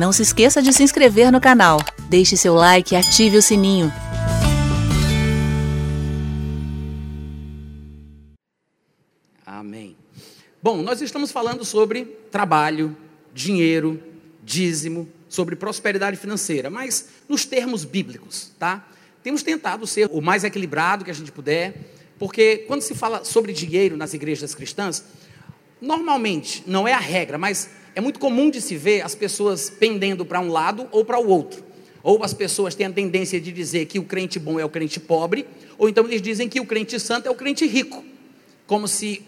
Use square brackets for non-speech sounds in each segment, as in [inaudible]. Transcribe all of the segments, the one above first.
Não se esqueça de se inscrever no canal, deixe seu like e ative o sininho. Amém. Bom, nós estamos falando sobre trabalho, dinheiro, dízimo, sobre prosperidade financeira, mas nos termos bíblicos, tá? Temos tentado ser o mais equilibrado que a gente puder, porque quando se fala sobre dinheiro nas igrejas cristãs, normalmente, não é a regra, mas é muito comum de se ver as pessoas pendendo para um lado ou para o outro. Ou as pessoas têm a tendência de dizer que o crente bom é o crente pobre, ou então eles dizem que o crente santo é o crente rico, como se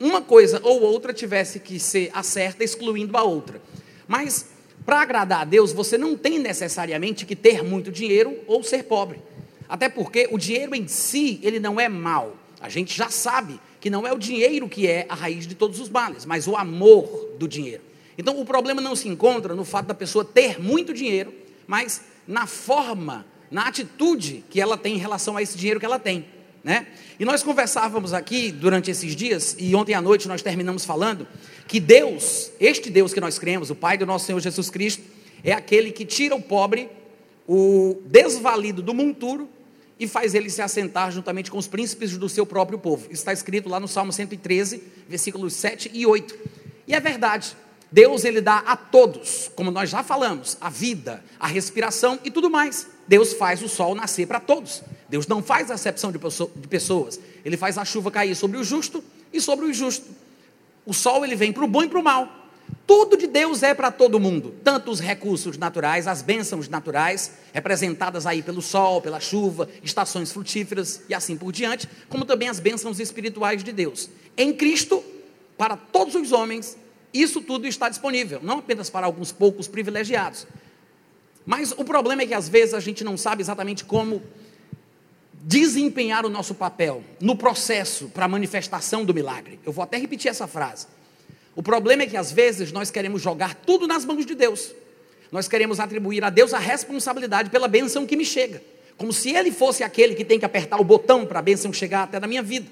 uma coisa ou outra tivesse que ser a certa, excluindo a outra. Mas para agradar a Deus, você não tem necessariamente que ter muito dinheiro ou ser pobre. Até porque o dinheiro em si, ele não é mal. A gente já sabe que não é o dinheiro que é a raiz de todos os males, mas o amor do dinheiro. Então o problema não se encontra no fato da pessoa ter muito dinheiro, mas na forma, na atitude que ela tem em relação a esse dinheiro que ela tem. Né? E nós conversávamos aqui durante esses dias, e ontem à noite nós terminamos falando, que Deus, este Deus que nós cremos, o Pai do nosso Senhor Jesus Cristo, é aquele que tira o pobre, o desvalido do monturo e faz ele se assentar juntamente com os príncipes do seu próprio povo. Isso está escrito lá no Salmo 113, versículos 7 e 8. E é verdade. Deus ele dá a todos, como nós já falamos, a vida, a respiração e tudo mais. Deus faz o sol nascer para todos. Deus não faz acepção de pessoas. Ele faz a chuva cair sobre o justo e sobre o injusto. O sol ele vem para o bom e para o mal. Tudo de Deus é para todo mundo, tanto os recursos naturais, as bênçãos naturais, representadas aí pelo sol, pela chuva, estações frutíferas e assim por diante, como também as bênçãos espirituais de Deus. Em Cristo, para todos os homens, isso tudo está disponível, não apenas para alguns poucos privilegiados. Mas o problema é que às vezes a gente não sabe exatamente como desempenhar o nosso papel no processo para a manifestação do milagre. Eu vou até repetir essa frase. O problema é que às vezes nós queremos jogar tudo nas mãos de Deus. Nós queremos atribuir a Deus a responsabilidade pela benção que me chega, como se Ele fosse aquele que tem que apertar o botão para a benção chegar até na minha vida.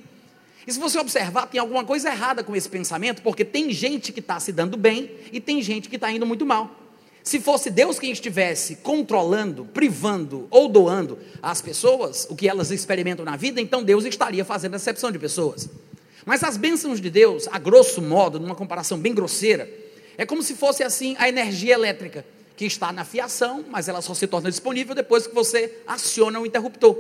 E se você observar, tem alguma coisa errada com esse pensamento, porque tem gente que está se dando bem e tem gente que está indo muito mal. Se fosse Deus quem estivesse controlando, privando ou doando às pessoas o que elas experimentam na vida, então Deus estaria fazendo exceção de pessoas. Mas as bênçãos de Deus, a grosso modo, numa comparação bem grosseira, é como se fosse assim a energia elétrica, que está na fiação, mas ela só se torna disponível depois que você aciona o interruptor.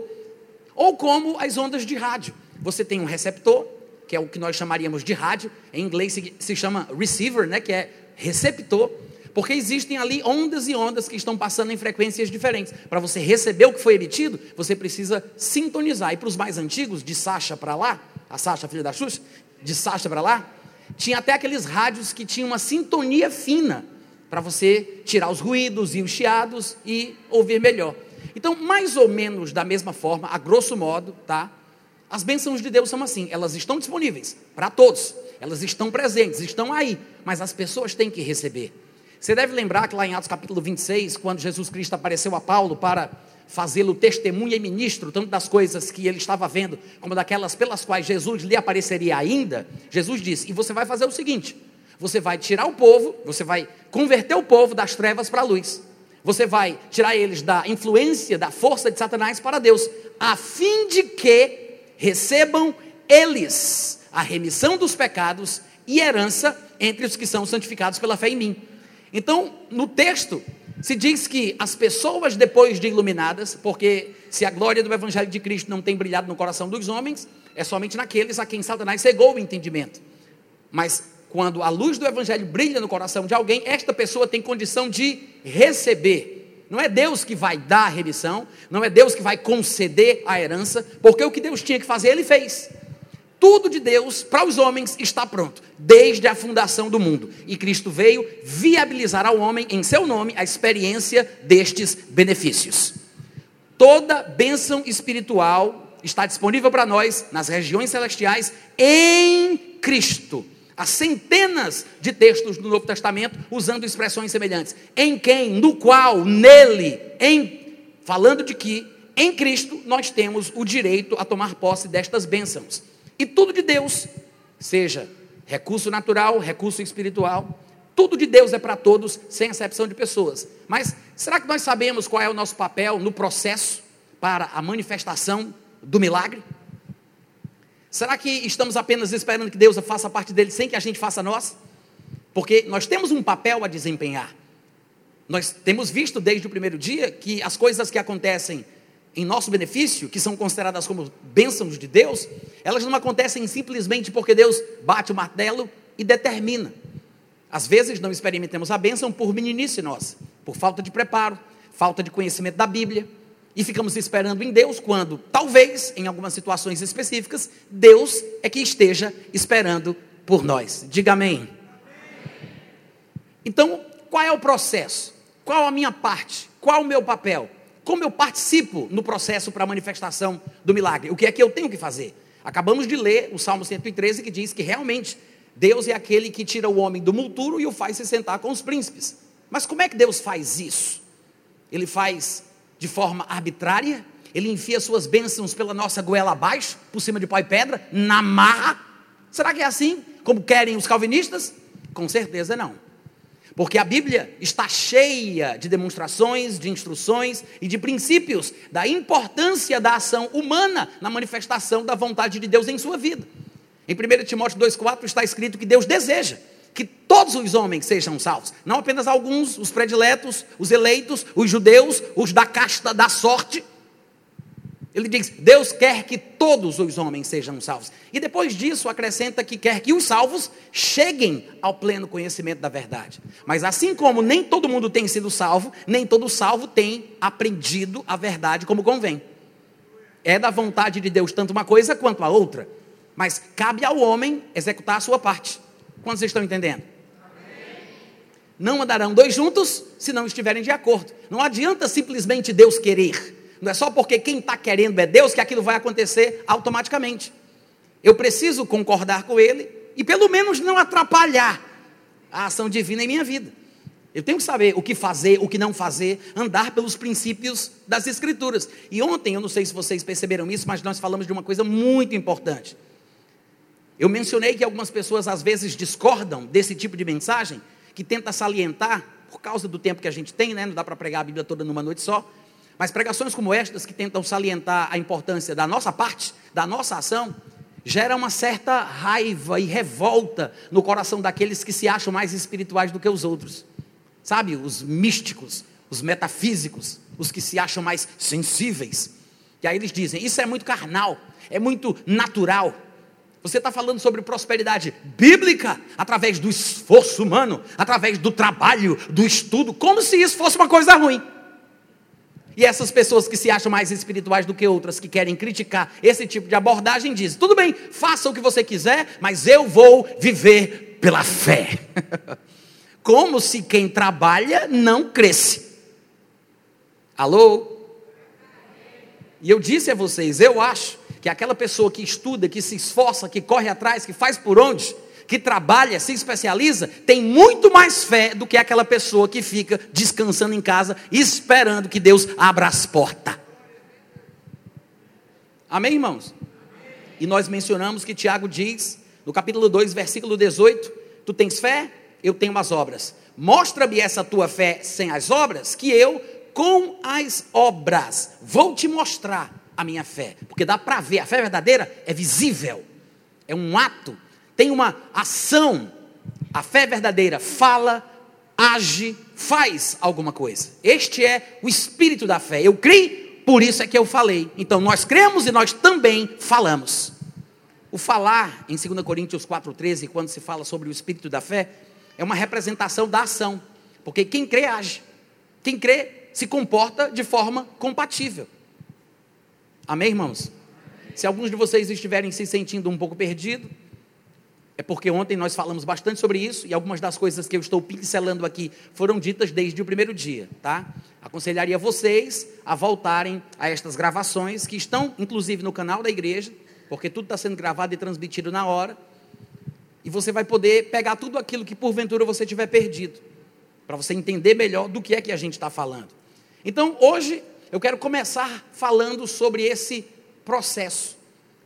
Ou como as ondas de rádio. Você tem um receptor, que é o que nós chamaríamos de rádio, em inglês se, se chama receiver, né, que é receptor, porque existem ali ondas e ondas que estão passando em frequências diferentes. Para você receber o que foi emitido, você precisa sintonizar. E para os mais antigos, de Sasha para lá, a Sasha, filha da Xuxa, de Sasha para lá, tinha até aqueles rádios que tinham uma sintonia fina para você tirar os ruídos e os chiados e ouvir melhor. Então, mais ou menos da mesma forma, a grosso modo, tá? As bênçãos de Deus são assim, elas estão disponíveis para todos, elas estão presentes, estão aí, mas as pessoas têm que receber. Você deve lembrar que lá em Atos capítulo 26, quando Jesus Cristo apareceu a Paulo para fazê-lo testemunha e ministro, tanto das coisas que ele estava vendo, como daquelas pelas quais Jesus lhe apareceria ainda, Jesus disse: E você vai fazer o seguinte: você vai tirar o povo, você vai converter o povo das trevas para a luz. Você vai tirar eles da influência, da força de Satanás para Deus, a fim de que recebam eles a remissão dos pecados e herança entre os que são santificados pela fé em mim. Então, no texto, se diz que as pessoas depois de iluminadas, porque se a glória do Evangelho de Cristo não tem brilhado no coração dos homens, é somente naqueles a quem Satanás cegou o entendimento. Mas quando a luz do Evangelho brilha no coração de alguém, esta pessoa tem condição de receber não é Deus que vai dar a remissão, não é Deus que vai conceder a herança, porque o que Deus tinha que fazer, Ele fez. Tudo de Deus para os homens está pronto, desde a fundação do mundo. E Cristo veio viabilizar ao homem, em seu nome, a experiência destes benefícios. Toda bênção espiritual está disponível para nós nas regiões celestiais em Cristo. Há centenas de textos do Novo Testamento usando expressões semelhantes. Em quem, no qual, nele, em falando de que em Cristo nós temos o direito a tomar posse destas bênçãos. E tudo de Deus, seja recurso natural, recurso espiritual, Tudo de Deus é para todos, sem exceção de pessoas. Mas será que nós sabemos qual é o nosso papel no processo para a manifestação do milagre? Será que estamos apenas esperando que Deus faça parte dele sem que a gente faça nós? Porque nós temos um papel a desempenhar. Nós temos visto desde o primeiro dia que as coisas que acontecem em nosso benefício, que são consideradas como bênçãos de Deus, elas não acontecem simplesmente porque Deus bate o martelo e determina. Às vezes não experimentamos a bênção por meninice nossa, por falta de preparo, falta de conhecimento da Bíblia, e ficamos esperando em Deus quando, talvez, em algumas situações específicas, Deus é que esteja esperando por nós. Diga amém. Então, qual é o processo? Qual a minha parte? Qual o meu papel? Como eu participo no processo para a manifestação do milagre? O que é que eu tenho que fazer? Acabamos de ler o Salmo 113 que diz que realmente Deus é aquele que tira o homem do monturo e o faz se sentar com os príncipes. Mas como é que Deus faz isso? Ele faz de forma arbitrária? Ele enfia suas bênçãos pela nossa goela abaixo, por cima de pó e pedra, na marra? Será que é assim, como querem os calvinistas? Com certeza não. Porque a Bíblia está cheia de demonstrações, de instruções e de princípios da importância da ação humana na manifestação da vontade de Deus em sua vida. Em 1 Timóteo 2,4 está escrito que Deus deseja que todos os homens sejam salvos, não apenas alguns, os prediletos, os eleitos, os judeus, os da casta da sorte. Ele diz: Deus quer que todos os homens sejam salvos. E depois disso, acrescenta que quer que os salvos cheguem ao pleno conhecimento da verdade. Mas assim como nem todo mundo tem sido salvo, nem todo salvo tem aprendido a verdade como convém. É da vontade de Deus tanto uma coisa quanto a outra. Mas cabe ao homem executar a sua parte. Quantos estão entendendo? Não andarão dois juntos se não estiverem de acordo. Não adianta simplesmente Deus querer. Não é só porque quem está querendo é Deus que aquilo vai acontecer automaticamente. Eu preciso concordar com Ele e pelo menos não atrapalhar a ação divina em minha vida. Eu tenho que saber o que fazer, o que não fazer, andar pelos princípios das Escrituras. E ontem, eu não sei se vocês perceberam isso, mas nós falamos de uma coisa muito importante. Eu mencionei que algumas pessoas às vezes discordam desse tipo de mensagem, que tenta salientar, por causa do tempo que a gente tem, né? não dá para pregar a Bíblia toda numa noite só, mas pregações como estas, que tentam salientar a importância da nossa parte, da nossa ação, gera uma certa raiva e revolta no coração daqueles que se acham mais espirituais do que os outros. Sabe, os místicos, os metafísicos, os que se acham mais sensíveis. E aí eles dizem: Isso é muito carnal, é muito natural. Você está falando sobre prosperidade bíblica através do esforço humano, através do trabalho, do estudo, como se isso fosse uma coisa ruim. E essas pessoas que se acham mais espirituais do que outras, que querem criticar esse tipo de abordagem, dizem: tudo bem, faça o que você quiser, mas eu vou viver pela fé. [laughs] Como se quem trabalha não cresce. Alô? E eu disse a vocês: eu acho que aquela pessoa que estuda, que se esforça, que corre atrás, que faz por onde, que trabalha, se especializa, tem muito mais fé do que aquela pessoa que fica descansando em casa, esperando que Deus abra as portas. Amém, irmãos? E nós mencionamos que Tiago diz, no capítulo 2, versículo 18: Tu tens fé? Eu tenho as obras. Mostra-me essa tua fé sem as obras, que eu, com as obras, vou te mostrar a minha fé, porque dá para ver, a fé verdadeira é visível, é um ato, tem uma ação. A fé verdadeira fala, age, faz alguma coisa. Este é o espírito da fé. Eu criei, por isso é que eu falei. Então nós cremos e nós também falamos. O falar em 2 Coríntios 4,13, quando se fala sobre o espírito da fé, é uma representação da ação. Porque quem crê age. Quem crê se comporta de forma compatível. Amém, irmãos? Se alguns de vocês estiverem se sentindo um pouco perdido, é porque ontem nós falamos bastante sobre isso e algumas das coisas que eu estou pincelando aqui foram ditas desde o primeiro dia, tá? Aconselharia vocês a voltarem a estas gravações que estão inclusive no canal da igreja, porque tudo está sendo gravado e transmitido na hora. E você vai poder pegar tudo aquilo que porventura você tiver perdido, para você entender melhor do que é que a gente está falando. Então, hoje eu quero começar falando sobre esse processo,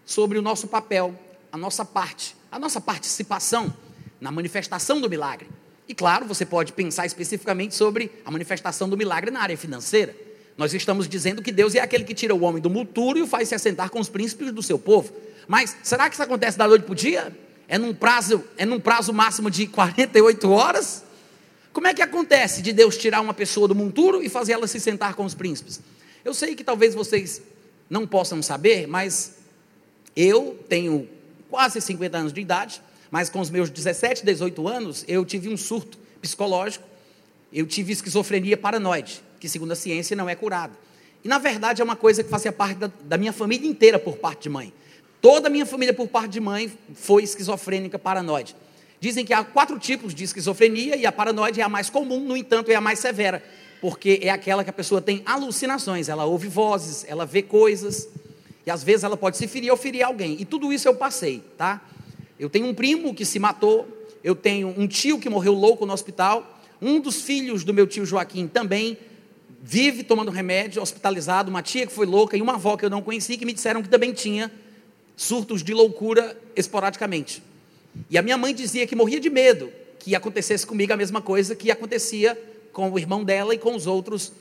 sobre o nosso papel, a nossa parte, a nossa participação na manifestação do milagre. E claro, você pode pensar especificamente sobre a manifestação do milagre na área financeira. Nós estamos dizendo que Deus é aquele que tira o homem do monturo e o faz se assentar com os príncipes do seu povo. Mas será que isso acontece da noite para o dia? É num prazo, é num prazo máximo de 48 horas? Como é que acontece de Deus tirar uma pessoa do monturo e fazer ela se sentar com os príncipes? Eu sei que talvez vocês não possam saber, mas eu tenho quase 50 anos de idade, mas com os meus 17, 18 anos, eu tive um surto psicológico, eu tive esquizofrenia paranoide, que segundo a ciência não é curada. E na verdade é uma coisa que fazia parte da, da minha família inteira por parte de mãe. Toda a minha família por parte de mãe foi esquizofrênica paranoide. Dizem que há quatro tipos de esquizofrenia e a paranoide é a mais comum, no entanto, é a mais severa, porque é aquela que a pessoa tem alucinações, ela ouve vozes, ela vê coisas, e às vezes ela pode se ferir ou ferir alguém. E tudo isso eu passei, tá? Eu tenho um primo que se matou, eu tenho um tio que morreu louco no hospital, um dos filhos do meu tio Joaquim também vive tomando remédio, hospitalizado, uma tia que foi louca e uma avó que eu não conheci que me disseram que também tinha surtos de loucura esporadicamente. E a minha mãe dizia que morria de medo que acontecesse comigo a mesma coisa que acontecia com o irmão dela e com os outros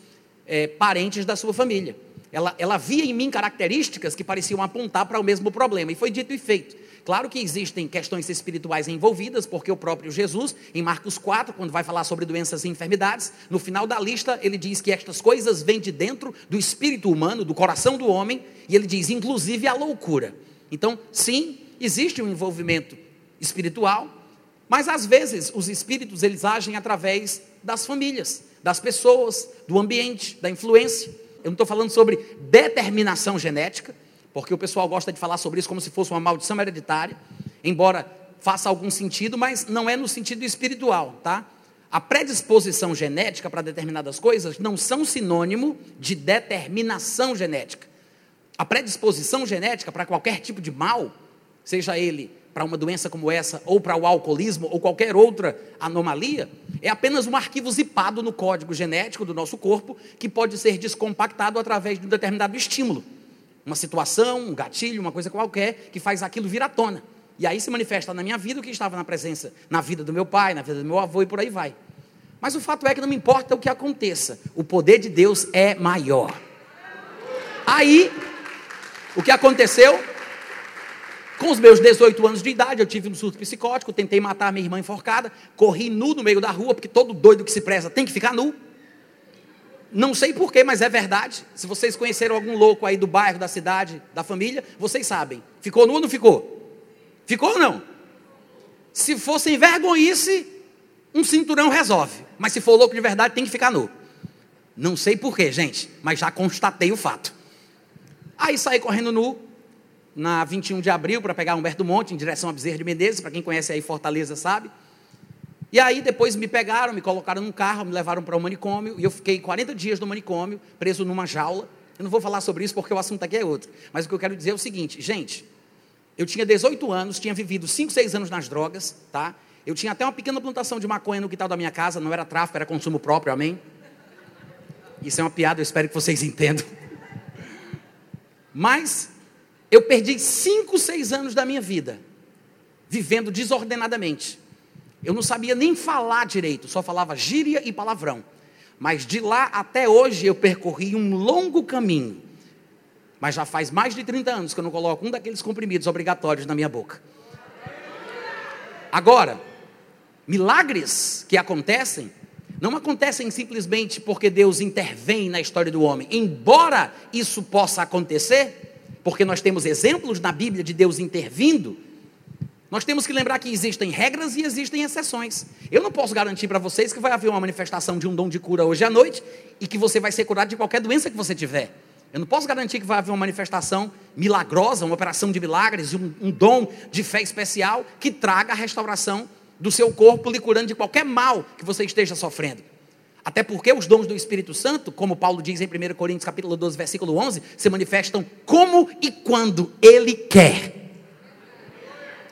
é, parentes da sua família. Ela, ela via em mim características que pareciam apontar para o mesmo problema, e foi dito e feito. Claro que existem questões espirituais envolvidas, porque o próprio Jesus, em Marcos 4, quando vai falar sobre doenças e enfermidades, no final da lista ele diz que estas coisas vêm de dentro do espírito humano, do coração do homem, e ele diz inclusive a loucura. Então, sim, existe um envolvimento espiritual, mas às vezes os espíritos eles agem através das famílias, das pessoas, do ambiente, da influência. Eu não estou falando sobre determinação genética, porque o pessoal gosta de falar sobre isso como se fosse uma maldição hereditária, embora faça algum sentido, mas não é no sentido espiritual, tá? A predisposição genética para determinadas coisas não são sinônimo de determinação genética. A predisposição genética para qualquer tipo de mal, seja ele para uma doença como essa, ou para o alcoolismo, ou qualquer outra anomalia, é apenas um arquivo zipado no código genético do nosso corpo, que pode ser descompactado através de um determinado estímulo. Uma situação, um gatilho, uma coisa qualquer, que faz aquilo vir à tona. E aí se manifesta na minha vida o que estava na presença, na vida do meu pai, na vida do meu avô e por aí vai. Mas o fato é que não me importa o que aconteça, o poder de Deus é maior. Aí, o que aconteceu? Com os meus 18 anos de idade, eu tive um surto psicótico, tentei matar minha irmã enforcada, corri nu no meio da rua, porque todo doido que se preza tem que ficar nu. Não sei porquê, mas é verdade. Se vocês conheceram algum louco aí do bairro, da cidade, da família, vocês sabem. Ficou nu ou não ficou? Ficou ou não? Se for sem vergonhice, um cinturão resolve. Mas se for louco de verdade, tem que ficar nu. Não sei porquê, gente, mas já constatei o fato. Aí saí correndo nu, na 21 de abril para pegar Humberto Monte, em direção a Bezerra de Menezes, para quem conhece aí Fortaleza sabe. E aí depois me pegaram, me colocaram num carro, me levaram para o um manicômio, e eu fiquei 40 dias no manicômio, preso numa jaula. Eu não vou falar sobre isso porque o assunto aqui é outro. Mas o que eu quero dizer é o seguinte, gente, eu tinha 18 anos, tinha vivido 5, 6 anos nas drogas, tá? Eu tinha até uma pequena plantação de maconha no quintal da minha casa, não era tráfico, era consumo próprio, amém? Isso é uma piada, eu espero que vocês [laughs] entendam. Mas eu perdi cinco, seis anos da minha vida vivendo desordenadamente. Eu não sabia nem falar direito, só falava gíria e palavrão. Mas de lá até hoje eu percorri um longo caminho. Mas já faz mais de 30 anos que eu não coloco um daqueles comprimidos obrigatórios na minha boca. Agora, milagres que acontecem, não acontecem simplesmente porque Deus intervém na história do homem. Embora isso possa acontecer, porque nós temos exemplos na Bíblia de Deus intervindo, nós temos que lembrar que existem regras e existem exceções. Eu não posso garantir para vocês que vai haver uma manifestação de um dom de cura hoje à noite e que você vai ser curado de qualquer doença que você tiver. Eu não posso garantir que vai haver uma manifestação milagrosa, uma operação de milagres, um, um dom de fé especial que traga a restauração do seu corpo, lhe curando de qualquer mal que você esteja sofrendo. Até porque os dons do Espírito Santo, como Paulo diz em 1 Coríntios capítulo 12, versículo 11, se manifestam como e quando ele quer.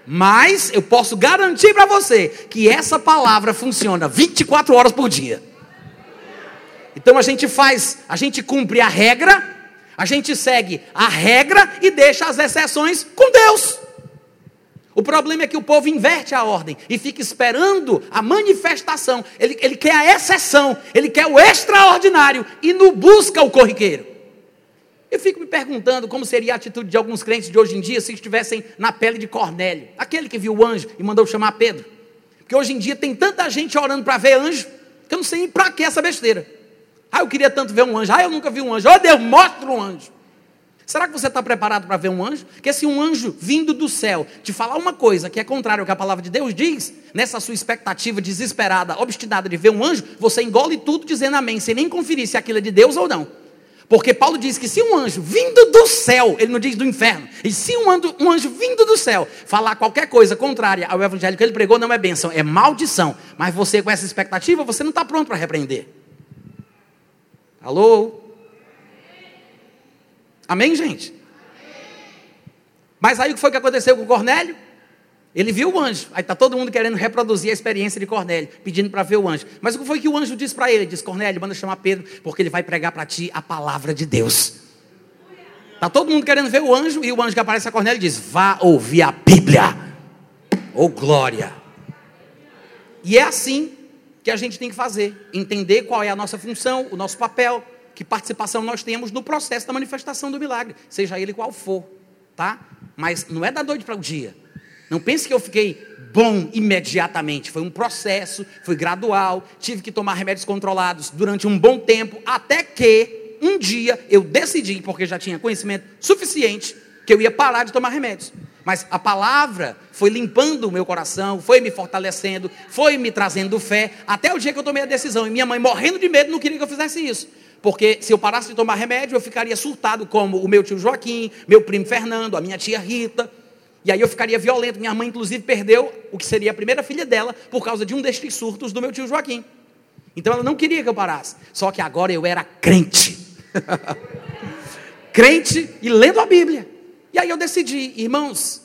Mas eu posso garantir para você que essa palavra funciona 24 horas por dia. Então a gente faz, a gente cumpre a regra, a gente segue a regra e deixa as exceções com Deus. O problema é que o povo inverte a ordem e fica esperando a manifestação. Ele, ele quer a exceção, ele quer o extraordinário e não busca o corriqueiro. Eu fico me perguntando como seria a atitude de alguns crentes de hoje em dia se estivessem na pele de Cornélio, aquele que viu o anjo e mandou chamar Pedro. Porque hoje em dia tem tanta gente orando para ver anjo, que eu não sei para que essa besteira. Ah, eu queria tanto ver um anjo. Ah, eu nunca vi um anjo. Oh, Deus, mostra um anjo. Será que você está preparado para ver um anjo? Porque se um anjo vindo do céu te falar uma coisa que é contrária ao que a palavra de Deus diz, nessa sua expectativa desesperada, obstinada de ver um anjo, você engole tudo dizendo amém, sem nem conferir se aquilo é de Deus ou não. Porque Paulo diz que se um anjo vindo do céu, ele não diz do inferno, e se um anjo, um anjo vindo do céu falar qualquer coisa contrária ao evangelho que ele pregou, não é bênção, é maldição. Mas você com essa expectativa, você não está pronto para repreender. Alô? Amém, gente? Mas aí o que foi que aconteceu com Cornélio? Ele viu o anjo. Aí está todo mundo querendo reproduzir a experiência de Cornélio, pedindo para ver o anjo. Mas o que foi que o anjo disse para ele? Disse: Cornélio, manda chamar Pedro, porque ele vai pregar para ti a palavra de Deus. Está todo mundo querendo ver o anjo, e o anjo que aparece a Cornélio diz: Vá ouvir a Bíblia. Oh, glória! E é assim que a gente tem que fazer: entender qual é a nossa função, o nosso papel, que participação nós temos no processo da manifestação do milagre, seja ele qual for, tá? Mas não é da noite para o dia. Não pense que eu fiquei bom imediatamente. Foi um processo, foi gradual. Tive que tomar remédios controlados durante um bom tempo, até que um dia eu decidi, porque já tinha conhecimento suficiente, que eu ia parar de tomar remédios. Mas a palavra foi limpando o meu coração, foi me fortalecendo, foi me trazendo fé, até o dia que eu tomei a decisão. E minha mãe, morrendo de medo, não queria que eu fizesse isso. Porque se eu parasse de tomar remédio, eu ficaria surtado, como o meu tio Joaquim, meu primo Fernando, a minha tia Rita. E aí eu ficaria violento. Minha mãe, inclusive, perdeu o que seria a primeira filha dela por causa de um destes surtos do meu tio Joaquim. Então ela não queria que eu parasse. Só que agora eu era crente. [laughs] crente e lendo a Bíblia. E aí eu decidi, irmãos,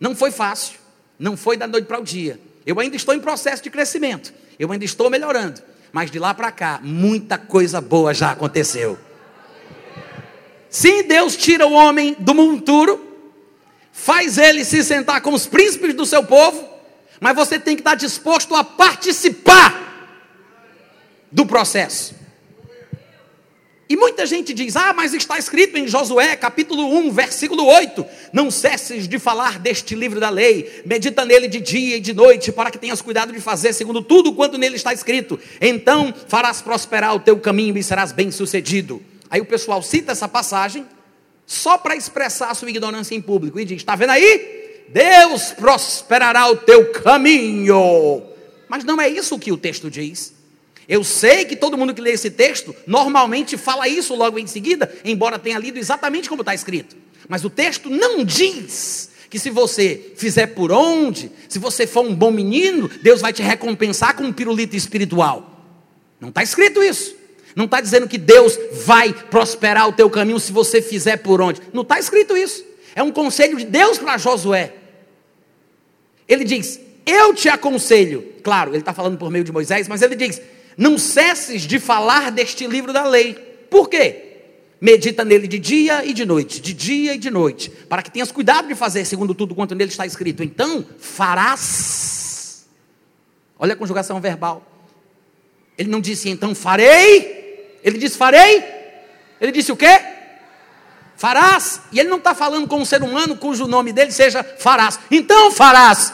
não foi fácil, não foi da noite para o dia. Eu ainda estou em processo de crescimento, eu ainda estou melhorando. Mas de lá para cá, muita coisa boa já aconteceu. Sim, Deus tira o homem do monturo, faz ele se sentar com os príncipes do seu povo, mas você tem que estar disposto a participar do processo. E muita gente diz: Ah, mas está escrito em Josué, capítulo 1, versículo 8: Não cesses de falar deste livro da lei, medita nele de dia e de noite, para que tenhas cuidado de fazer segundo tudo quanto nele está escrito. Então farás prosperar o teu caminho e serás bem-sucedido. Aí o pessoal cita essa passagem só para expressar a sua ignorância em público e diz: Está vendo aí? Deus prosperará o teu caminho. Mas não é isso que o texto diz. Eu sei que todo mundo que lê esse texto normalmente fala isso logo em seguida, embora tenha lido exatamente como está escrito. Mas o texto não diz que se você fizer por onde, se você for um bom menino, Deus vai te recompensar com um pirulito espiritual. Não está escrito isso. Não está dizendo que Deus vai prosperar o teu caminho se você fizer por onde. Não está escrito isso. É um conselho de Deus para Josué. Ele diz: Eu te aconselho. Claro, ele está falando por meio de Moisés, mas ele diz: não cesses de falar deste livro da lei. Por quê? Medita nele de dia e de noite, de dia e de noite, para que tenhas cuidado de fazer segundo tudo quanto nele está escrito. Então, farás. Olha a conjugação verbal. Ele não disse então farei, ele disse farei. Ele disse o quê? Farás. E ele não está falando com um ser humano cujo nome dele seja farás. Então farás.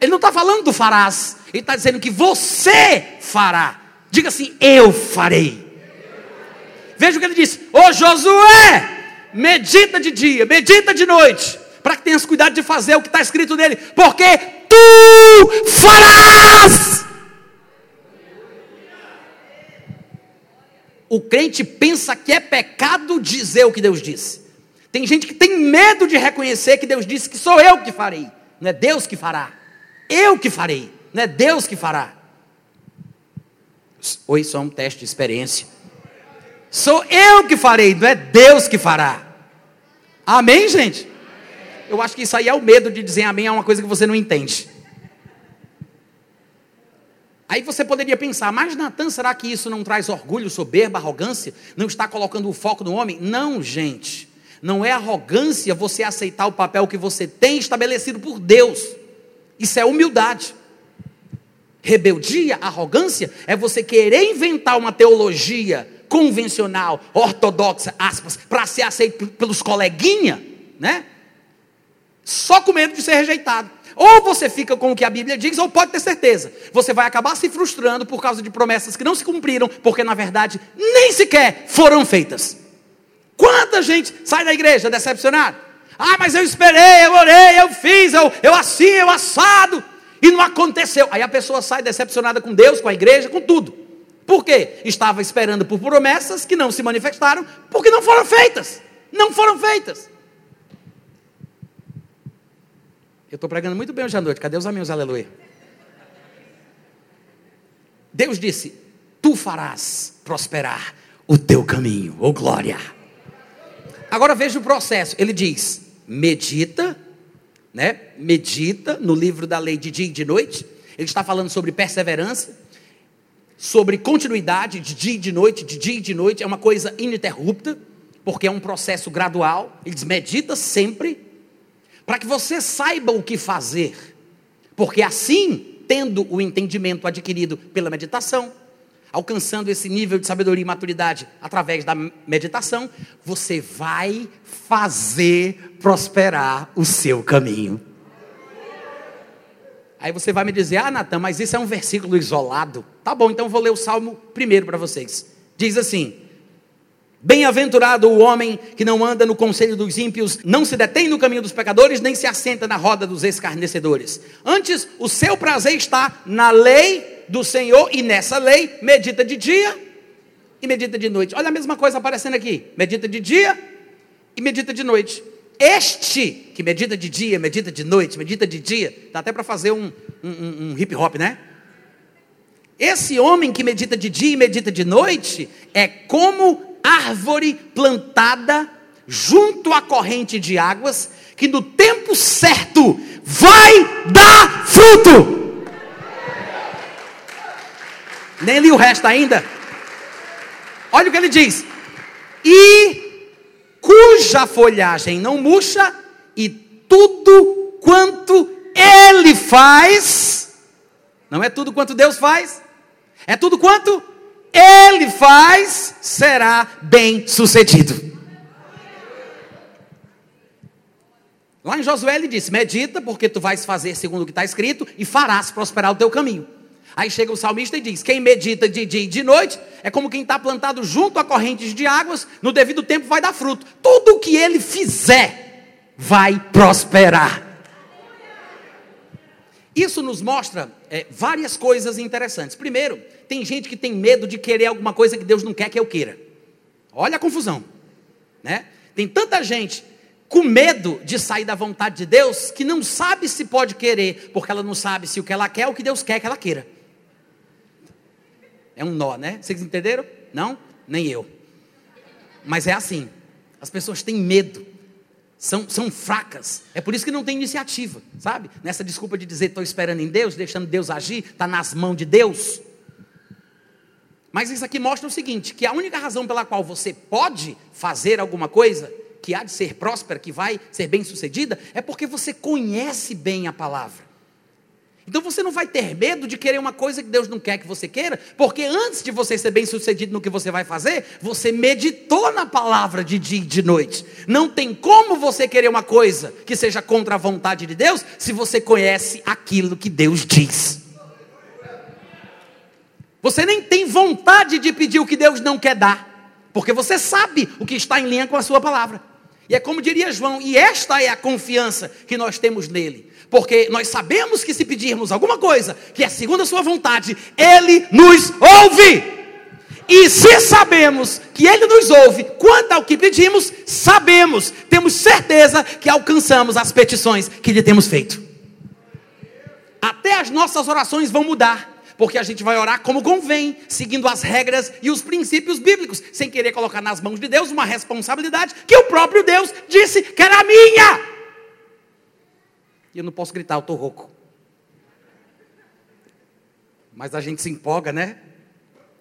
Ele não está falando do farás. Ele está dizendo que você fará. Diga assim: Eu farei. Veja o que ele diz: Ô Josué, medita de dia, medita de noite, para que tenhas cuidado de fazer o que está escrito nele, porque tu farás. O crente pensa que é pecado dizer o que Deus disse. Tem gente que tem medo de reconhecer que Deus disse que sou eu que farei, não é Deus que fará. Eu que farei, não é Deus que fará. Oi, só um teste de experiência. Sou eu que farei, não é Deus que fará. Amém, gente? Eu acho que isso aí é o medo de dizer amém, é uma coisa que você não entende. Aí você poderia pensar, mas Natan, será que isso não traz orgulho, soberba, arrogância? Não está colocando o foco no homem? Não, gente. Não é arrogância você aceitar o papel que você tem estabelecido por Deus. Isso é humildade. Rebeldia, arrogância, é você querer inventar uma teologia convencional, ortodoxa, aspas, para ser aceito pelos coleguinha, né? Só com medo de ser rejeitado. Ou você fica com o que a Bíblia diz, ou pode ter certeza, você vai acabar se frustrando por causa de promessas que não se cumpriram, porque na verdade nem sequer foram feitas. Quanta gente sai da igreja decepcionado? Ah, mas eu esperei, eu orei, eu fiz, eu, eu assim, eu assado, e não aconteceu. Aí a pessoa sai decepcionada com Deus, com a igreja, com tudo. Por quê? Estava esperando por promessas que não se manifestaram, porque não foram feitas. Não foram feitas. Eu estou pregando muito bem hoje à noite. Cadê os amigos? Aleluia. Deus disse: Tu farás prosperar o teu caminho, ou oh glória. Agora veja o processo. Ele diz: medita, né? Medita no livro da lei de dia e de noite. Ele está falando sobre perseverança, sobre continuidade de dia e de noite, de dia e de noite. É uma coisa ininterrupta, porque é um processo gradual. Ele diz: medita sempre para que você saiba o que fazer, porque assim, tendo o entendimento adquirido pela meditação, alcançando esse nível de sabedoria e maturidade através da meditação, você vai fazer prosperar o seu caminho. Aí você vai me dizer, ah, Natan, mas isso é um versículo isolado. Tá bom, então vou ler o salmo primeiro para vocês. Diz assim: Bem-aventurado o homem que não anda no conselho dos ímpios, não se detém no caminho dos pecadores, nem se assenta na roda dos escarnecedores. Antes, o seu prazer está na lei do Senhor, e nessa lei medita de dia e medita de noite. Olha a mesma coisa aparecendo aqui: medita de dia e medita de noite. Este que medita de dia, medita de noite, medita de dia, dá até para fazer um, um, um hip hop, né? Esse homem que medita de dia e medita de noite é como árvore plantada junto à corrente de águas, que no tempo certo vai dar fruto. Nem li o resto ainda. Olha o que ele diz: e cuja folhagem não murcha, e tudo quanto ele faz, não é tudo quanto Deus faz, é tudo quanto ele faz, será bem sucedido. Lá em Josué ele disse: Medita, porque tu vais fazer segundo o que está escrito, e farás prosperar o teu caminho. Aí chega o salmista e diz: Quem medita de dia e de noite é como quem está plantado junto a correntes de águas, no devido tempo vai dar fruto. Tudo o que ele fizer vai prosperar. Isso nos mostra é, várias coisas interessantes. Primeiro, tem gente que tem medo de querer alguma coisa que Deus não quer que eu queira. Olha a confusão, né? Tem tanta gente com medo de sair da vontade de Deus que não sabe se pode querer, porque ela não sabe se o que ela quer é o que Deus quer que ela queira. É um nó, né? Vocês entenderam? Não? Nem eu. Mas é assim. As pessoas têm medo são, são fracas. É por isso que não tem iniciativa, sabe? Nessa desculpa de dizer estou esperando em Deus, deixando Deus agir, está nas mãos de Deus. Mas isso aqui mostra o seguinte: que a única razão pela qual você pode fazer alguma coisa que há de ser próspera, que vai ser bem sucedida, é porque você conhece bem a palavra. Então você não vai ter medo de querer uma coisa que Deus não quer que você queira, porque antes de você ser bem sucedido no que você vai fazer, você meditou na palavra de dia e de noite. Não tem como você querer uma coisa que seja contra a vontade de Deus, se você conhece aquilo que Deus diz. Você nem tem vontade de pedir o que Deus não quer dar, porque você sabe o que está em linha com a sua palavra. E é como diria João, e esta é a confiança que nós temos nele. Porque nós sabemos que se pedirmos alguma coisa que é segundo a sua vontade, ele nos ouve. E se sabemos que ele nos ouve quanto ao que pedimos, sabemos, temos certeza que alcançamos as petições que lhe temos feito. Até as nossas orações vão mudar porque a gente vai orar como convém, seguindo as regras e os princípios bíblicos, sem querer colocar nas mãos de Deus uma responsabilidade que o próprio Deus disse que era minha. E eu não posso gritar, eu estou rouco. Mas a gente se empolga, né?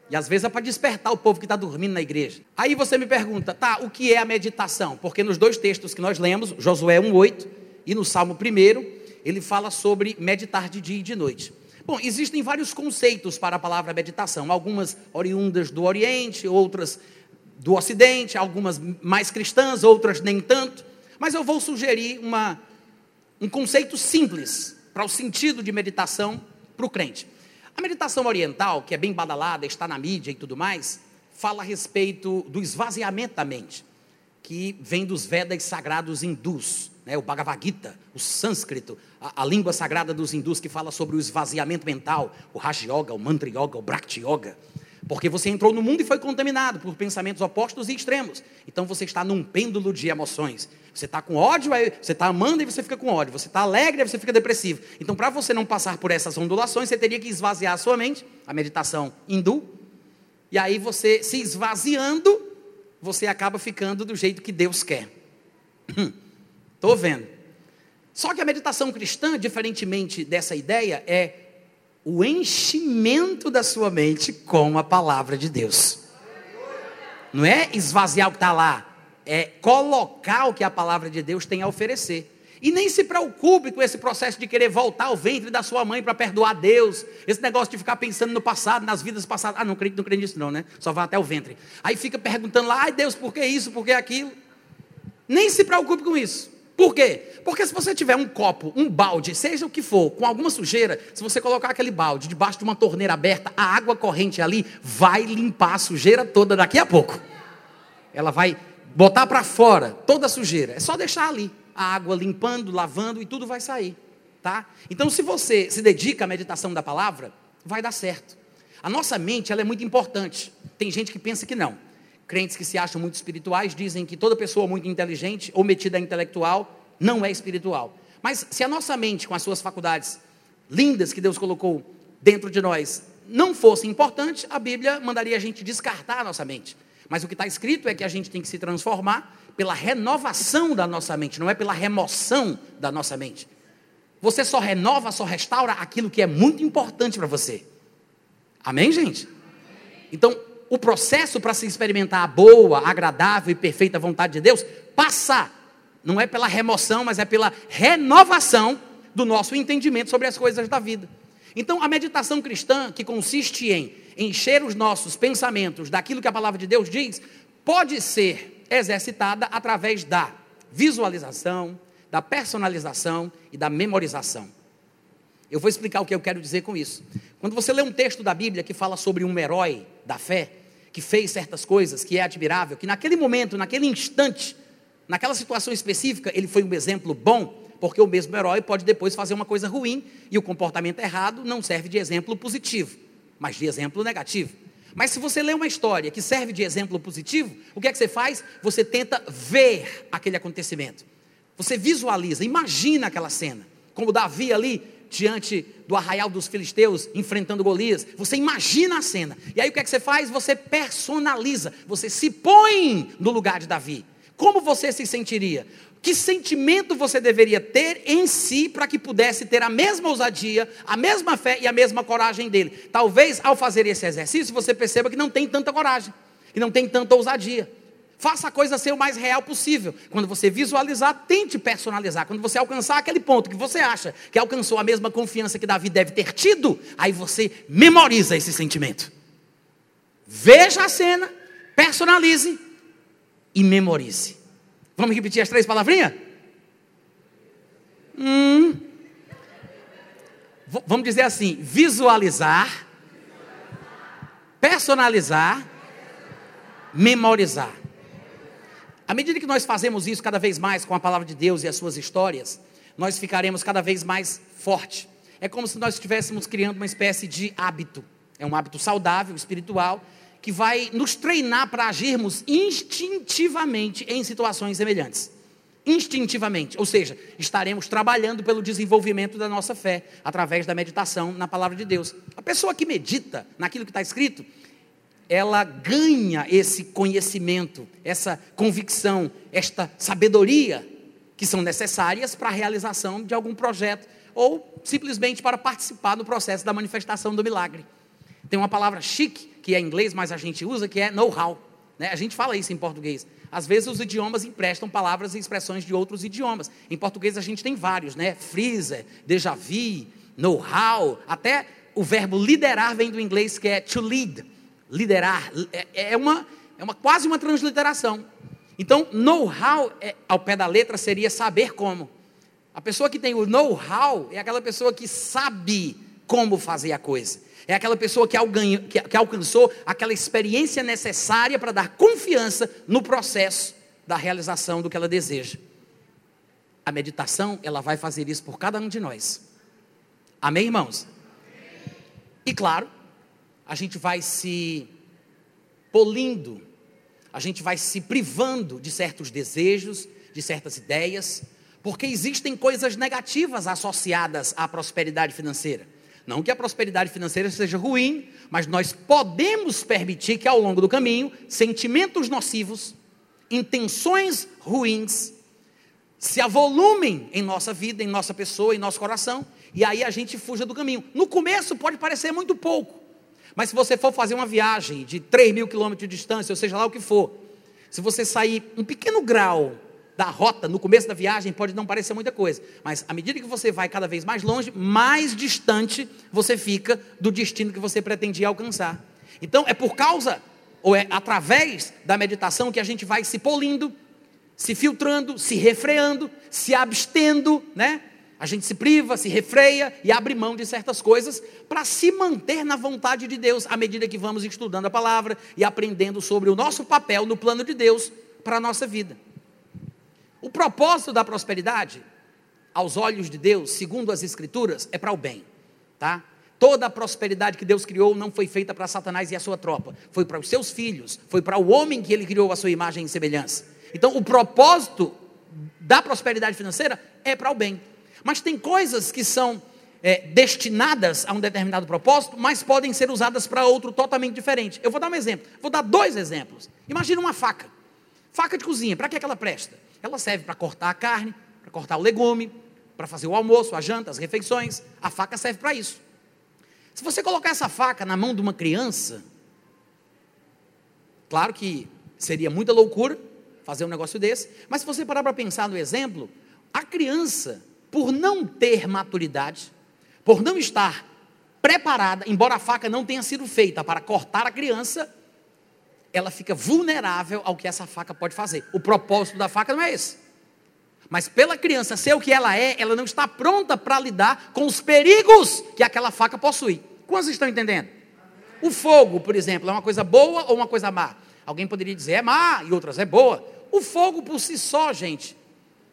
E às vezes é para despertar o povo que está dormindo na igreja. Aí você me pergunta, tá, o que é a meditação? Porque nos dois textos que nós lemos, Josué 1,8 e no Salmo 1, ele fala sobre meditar de dia e de noite. Bom, existem vários conceitos para a palavra meditação, algumas oriundas do Oriente, outras do Ocidente, algumas mais cristãs, outras nem tanto. Mas eu vou sugerir uma, um conceito simples para o sentido de meditação para o crente. A meditação oriental, que é bem badalada, está na mídia e tudo mais, fala a respeito do esvaziamento da mente, que vem dos Vedas sagrados hindus, né, o Bhagavad Gita, o sânscrito, a, a, língua sagrada dos hindus que fala sobre o esvaziamento mental, o Raja Yoga, o Mantra Yoga, o Bhakti Yoga. Porque você entrou no mundo e foi contaminado por pensamentos opostos e extremos. Então você está num pêndulo de emoções. Você está com ódio, você está amando e você fica com ódio. Você está alegre e você fica depressivo. Então, para você não passar por essas ondulações, você teria que esvaziar a sua mente, a meditação hindu. E aí você, se esvaziando, você acaba ficando do jeito que Deus quer. [clears throat] Estou vendo. Só que a meditação cristã, diferentemente dessa ideia, é o enchimento da sua mente com a palavra de Deus. Não é esvaziar o que está lá, é colocar o que a palavra de Deus tem a oferecer. E nem se preocupe com esse processo de querer voltar ao ventre da sua mãe para perdoar Deus. Esse negócio de ficar pensando no passado, nas vidas passadas. Ah, não creio, não creio nisso, não, né? Só vai até o ventre. Aí fica perguntando lá, ai Deus, por que isso, por que aquilo? Nem se preocupe com isso. Por quê? Porque se você tiver um copo, um balde, seja o que for, com alguma sujeira, se você colocar aquele balde debaixo de uma torneira aberta, a água corrente ali vai limpar a sujeira toda daqui a pouco. Ela vai botar para fora toda a sujeira. É só deixar ali a água limpando, lavando e tudo vai sair, tá? Então, se você se dedica à meditação da palavra, vai dar certo. A nossa mente, ela é muito importante. Tem gente que pensa que não. Crentes que se acham muito espirituais dizem que toda pessoa muito inteligente ou metida intelectual não é espiritual. Mas se a nossa mente, com as suas faculdades lindas que Deus colocou dentro de nós, não fosse importante, a Bíblia mandaria a gente descartar a nossa mente. Mas o que está escrito é que a gente tem que se transformar pela renovação da nossa mente, não é pela remoção da nossa mente. Você só renova, só restaura aquilo que é muito importante para você. Amém, gente? Então, o processo para se experimentar a boa, agradável e perfeita vontade de Deus passa, não é pela remoção, mas é pela renovação do nosso entendimento sobre as coisas da vida. Então, a meditação cristã, que consiste em encher os nossos pensamentos daquilo que a palavra de Deus diz, pode ser exercitada através da visualização, da personalização e da memorização. Eu vou explicar o que eu quero dizer com isso. Quando você lê um texto da Bíblia que fala sobre um herói da fé, que fez certas coisas, que é admirável, que naquele momento, naquele instante, naquela situação específica, ele foi um exemplo bom, porque o mesmo herói pode depois fazer uma coisa ruim e o comportamento errado não serve de exemplo positivo, mas de exemplo negativo. Mas se você lê uma história que serve de exemplo positivo, o que é que você faz? Você tenta ver aquele acontecimento. Você visualiza, imagina aquela cena. Como Davi ali, diante do arraial dos filisteus, enfrentando Golias. Você imagina a cena. E aí o que é que você faz? Você personaliza. Você se põe no lugar de Davi. Como você se sentiria? Que sentimento você deveria ter em si para que pudesse ter a mesma ousadia, a mesma fé e a mesma coragem dele? Talvez ao fazer esse exercício você perceba que não tem tanta coragem, que não tem tanta ousadia. Faça a coisa ser o mais real possível. Quando você visualizar, tente personalizar. Quando você alcançar aquele ponto que você acha que alcançou a mesma confiança que Davi deve ter tido, aí você memoriza esse sentimento. Veja a cena, personalize e memorize. Vamos repetir as três palavrinhas? Hum. Vamos dizer assim: visualizar, personalizar, memorizar. À medida que nós fazemos isso cada vez mais com a palavra de Deus e as suas histórias, nós ficaremos cada vez mais forte. É como se nós estivéssemos criando uma espécie de hábito. É um hábito saudável, espiritual, que vai nos treinar para agirmos instintivamente em situações semelhantes. Instintivamente, ou seja, estaremos trabalhando pelo desenvolvimento da nossa fé através da meditação na palavra de Deus. A pessoa que medita naquilo que está escrito, ela ganha esse conhecimento, essa convicção, esta sabedoria que são necessárias para a realização de algum projeto ou simplesmente para participar do processo da manifestação do milagre. Tem uma palavra chique que é inglês, mas a gente usa, que é know-how. Né? A gente fala isso em português. Às vezes os idiomas emprestam palavras e expressões de outros idiomas. Em português a gente tem vários, né? Freezer, déjà vu, know-how, até o verbo liderar vem do inglês que é to lead, liderar. É, é uma, é uma quase uma transliteração. Então, know-how é, ao pé da letra seria saber como. A pessoa que tem o know-how é aquela pessoa que sabe como fazer a coisa. É aquela pessoa que, que, que alcançou aquela experiência necessária para dar confiança no processo da realização do que ela deseja. A meditação, ela vai fazer isso por cada um de nós. Amém, irmãos? E claro, a gente vai se polindo, a gente vai se privando de certos desejos, de certas ideias, porque existem coisas negativas associadas à prosperidade financeira. Não que a prosperidade financeira seja ruim, mas nós podemos permitir que ao longo do caminho sentimentos nocivos, intenções ruins se avolumem em nossa vida, em nossa pessoa, em nosso coração, e aí a gente fuja do caminho. No começo pode parecer muito pouco, mas se você for fazer uma viagem de 3 mil quilômetros de distância, ou seja lá o que for, se você sair um pequeno grau da rota no começo da viagem pode não parecer muita coisa, mas à medida que você vai cada vez mais longe, mais distante você fica do destino que você pretendia alcançar. Então é por causa ou é através da meditação que a gente vai se polindo, se filtrando, se refreando, se abstendo, né? A gente se priva, se refreia e abre mão de certas coisas para se manter na vontade de Deus à medida que vamos estudando a palavra e aprendendo sobre o nosso papel no plano de Deus para a nossa vida. O propósito da prosperidade, aos olhos de Deus, segundo as Escrituras, é para o bem, tá? Toda a prosperidade que Deus criou não foi feita para Satanás e a sua tropa, foi para os seus filhos, foi para o homem que ele criou a sua imagem e semelhança. Então, o propósito da prosperidade financeira é para o bem. Mas tem coisas que são é, destinadas a um determinado propósito, mas podem ser usadas para outro totalmente diferente. Eu vou dar um exemplo, vou dar dois exemplos. Imagina uma faca, faca de cozinha, para que, que ela presta? Ela serve para cortar a carne, para cortar o legume, para fazer o almoço, a janta, as refeições. A faca serve para isso. Se você colocar essa faca na mão de uma criança, claro que seria muita loucura fazer um negócio desse, mas se você parar para pensar no exemplo, a criança, por não ter maturidade, por não estar preparada, embora a faca não tenha sido feita para cortar a criança, ela fica vulnerável ao que essa faca pode fazer. O propósito da faca não é esse. Mas pela criança ser o que ela é, ela não está pronta para lidar com os perigos que aquela faca possui. Quantos estão entendendo? O fogo, por exemplo, é uma coisa boa ou uma coisa má? Alguém poderia dizer é má e outras é boa. O fogo por si só, gente,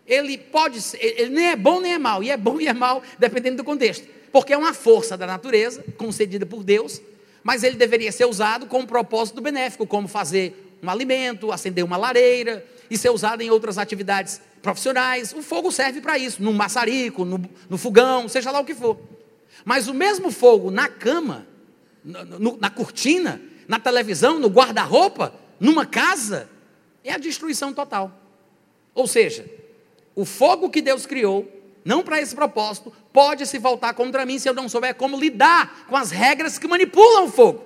ele pode ser, ele nem é bom nem é mal, e é bom e é mal dependendo do contexto, porque é uma força da natureza concedida por Deus mas ele deveria ser usado com um propósito benéfico, como fazer um alimento, acender uma lareira e ser usado em outras atividades profissionais. O fogo serve para isso, no maçarico, no, no, fogão, seja lá o que for. Mas o mesmo fogo na cama, no, na cortina, na televisão, no guarda-roupa, numa casa, é a destruição total. Ou seja, o fogo que Deus criou não para esse propósito, pode se voltar contra mim se eu não souber como lidar com as regras que manipulam o fogo.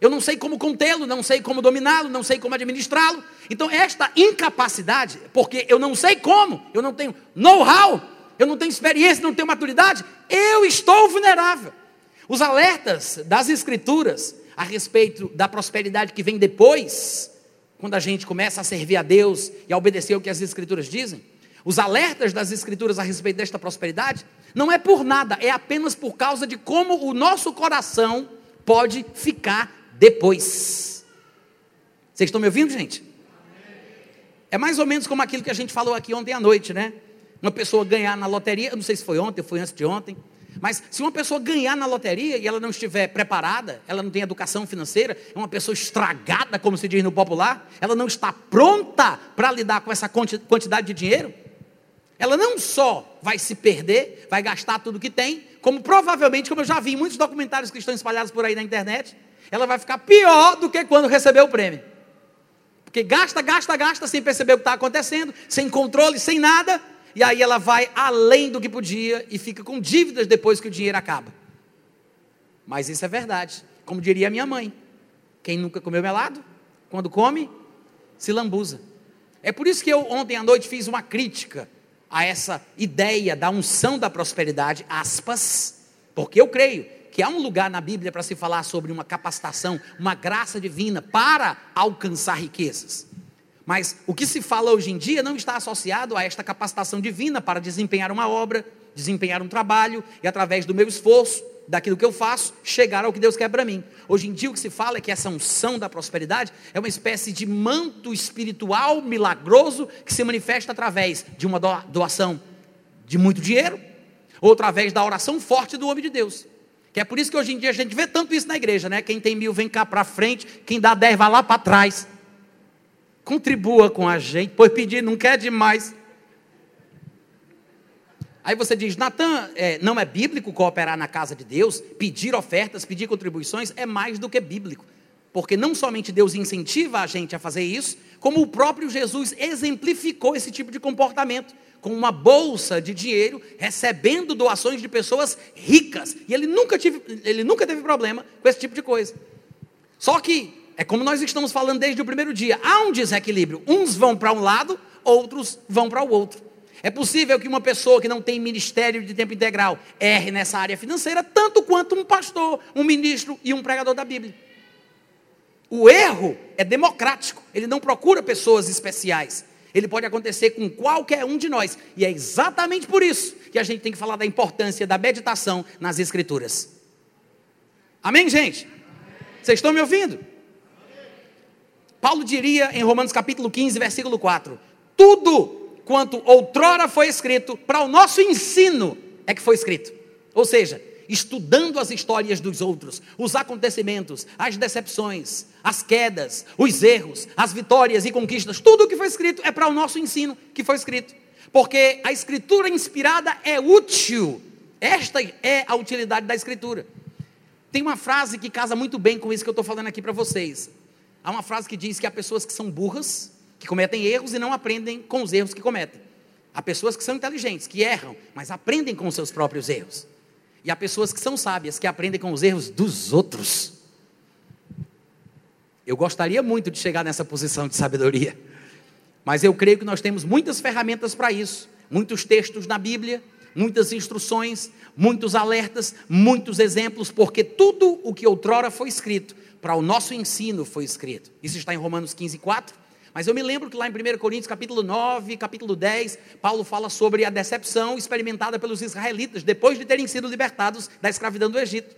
Eu não sei como contê-lo, não sei como dominá-lo, não sei como administrá-lo. Então, esta incapacidade, porque eu não sei como, eu não tenho know-how, eu não tenho experiência, não tenho maturidade, eu estou vulnerável. Os alertas das Escrituras a respeito da prosperidade que vem depois, quando a gente começa a servir a Deus e a obedecer o que as Escrituras dizem, os alertas das Escrituras a respeito desta prosperidade, não é por nada, é apenas por causa de como o nosso coração pode ficar depois. Vocês estão me ouvindo, gente? É mais ou menos como aquilo que a gente falou aqui ontem à noite, né? Uma pessoa ganhar na loteria, eu não sei se foi ontem foi antes de ontem, mas se uma pessoa ganhar na loteria e ela não estiver preparada, ela não tem educação financeira, é uma pessoa estragada, como se diz no popular, ela não está pronta para lidar com essa quantidade de dinheiro, ela não só vai se perder, vai gastar tudo que tem, como provavelmente, como eu já vi em muitos documentários que estão espalhados por aí na internet, ela vai ficar pior do que quando recebeu o prêmio. Porque gasta, gasta, gasta sem perceber o que está acontecendo, sem controle, sem nada, e aí ela vai além do que podia e fica com dívidas depois que o dinheiro acaba. Mas isso é verdade, como diria minha mãe. Quem nunca comeu melado, quando come, se lambuza. É por isso que eu ontem à noite fiz uma crítica a essa ideia da unção da prosperidade, aspas, porque eu creio que há um lugar na Bíblia para se falar sobre uma capacitação, uma graça divina para alcançar riquezas. Mas o que se fala hoje em dia não está associado a esta capacitação divina para desempenhar uma obra, desempenhar um trabalho e através do meu esforço, daquilo que eu faço, chegar ao que Deus quer para mim. Hoje em dia o que se fala é que essa unção da prosperidade é uma espécie de manto espiritual milagroso que se manifesta através de uma doação de muito dinheiro ou através da oração forte do homem de Deus. Que é por isso que hoje em dia a gente vê tanto isso na igreja, né? Quem tem mil vem cá para frente, quem dá dez vai lá para trás. Contribua com a gente, pois pedir não quer demais. Aí você diz, Natan, é, não é bíblico cooperar na casa de Deus, pedir ofertas, pedir contribuições, é mais do que bíblico. Porque não somente Deus incentiva a gente a fazer isso, como o próprio Jesus exemplificou esse tipo de comportamento com uma bolsa de dinheiro, recebendo doações de pessoas ricas. E ele nunca, tive, ele nunca teve problema com esse tipo de coisa. Só que, é como nós estamos falando desde o primeiro dia, há um desequilíbrio. Uns vão para um lado, outros vão para o outro. É possível que uma pessoa que não tem ministério de tempo integral erre nessa área financeira, tanto quanto um pastor, um ministro e um pregador da Bíblia. O erro é democrático, ele não procura pessoas especiais ele pode acontecer com qualquer um de nós. E é exatamente por isso que a gente tem que falar da importância da meditação nas Escrituras. Amém, gente? Vocês estão me ouvindo? Paulo diria em Romanos capítulo 15, versículo 4: Tudo quanto outrora foi escrito, para o nosso ensino é que foi escrito. Ou seja, estudando as histórias dos outros, os acontecimentos, as decepções, as quedas, os erros, as vitórias e conquistas, tudo o que foi escrito é para o nosso ensino que foi escrito. Porque a escritura inspirada é útil. Esta é a utilidade da escritura. Tem uma frase que casa muito bem com isso que eu estou falando aqui para vocês. Há uma frase que diz que há pessoas que são burras, que cometem erros e não aprendem com os erros que cometem. Há pessoas que são inteligentes, que erram, mas aprendem com os seus próprios erros. E há pessoas que são sábias, que aprendem com os erros dos outros. Eu gostaria muito de chegar nessa posição de sabedoria. Mas eu creio que nós temos muitas ferramentas para isso. Muitos textos na Bíblia, muitas instruções, muitos alertas, muitos exemplos, porque tudo o que outrora foi escrito, para o nosso ensino foi escrito. Isso está em Romanos 15, 4. Mas eu me lembro que lá em 1 Coríntios, capítulo 9, capítulo 10, Paulo fala sobre a decepção experimentada pelos israelitas depois de terem sido libertados da escravidão do Egito.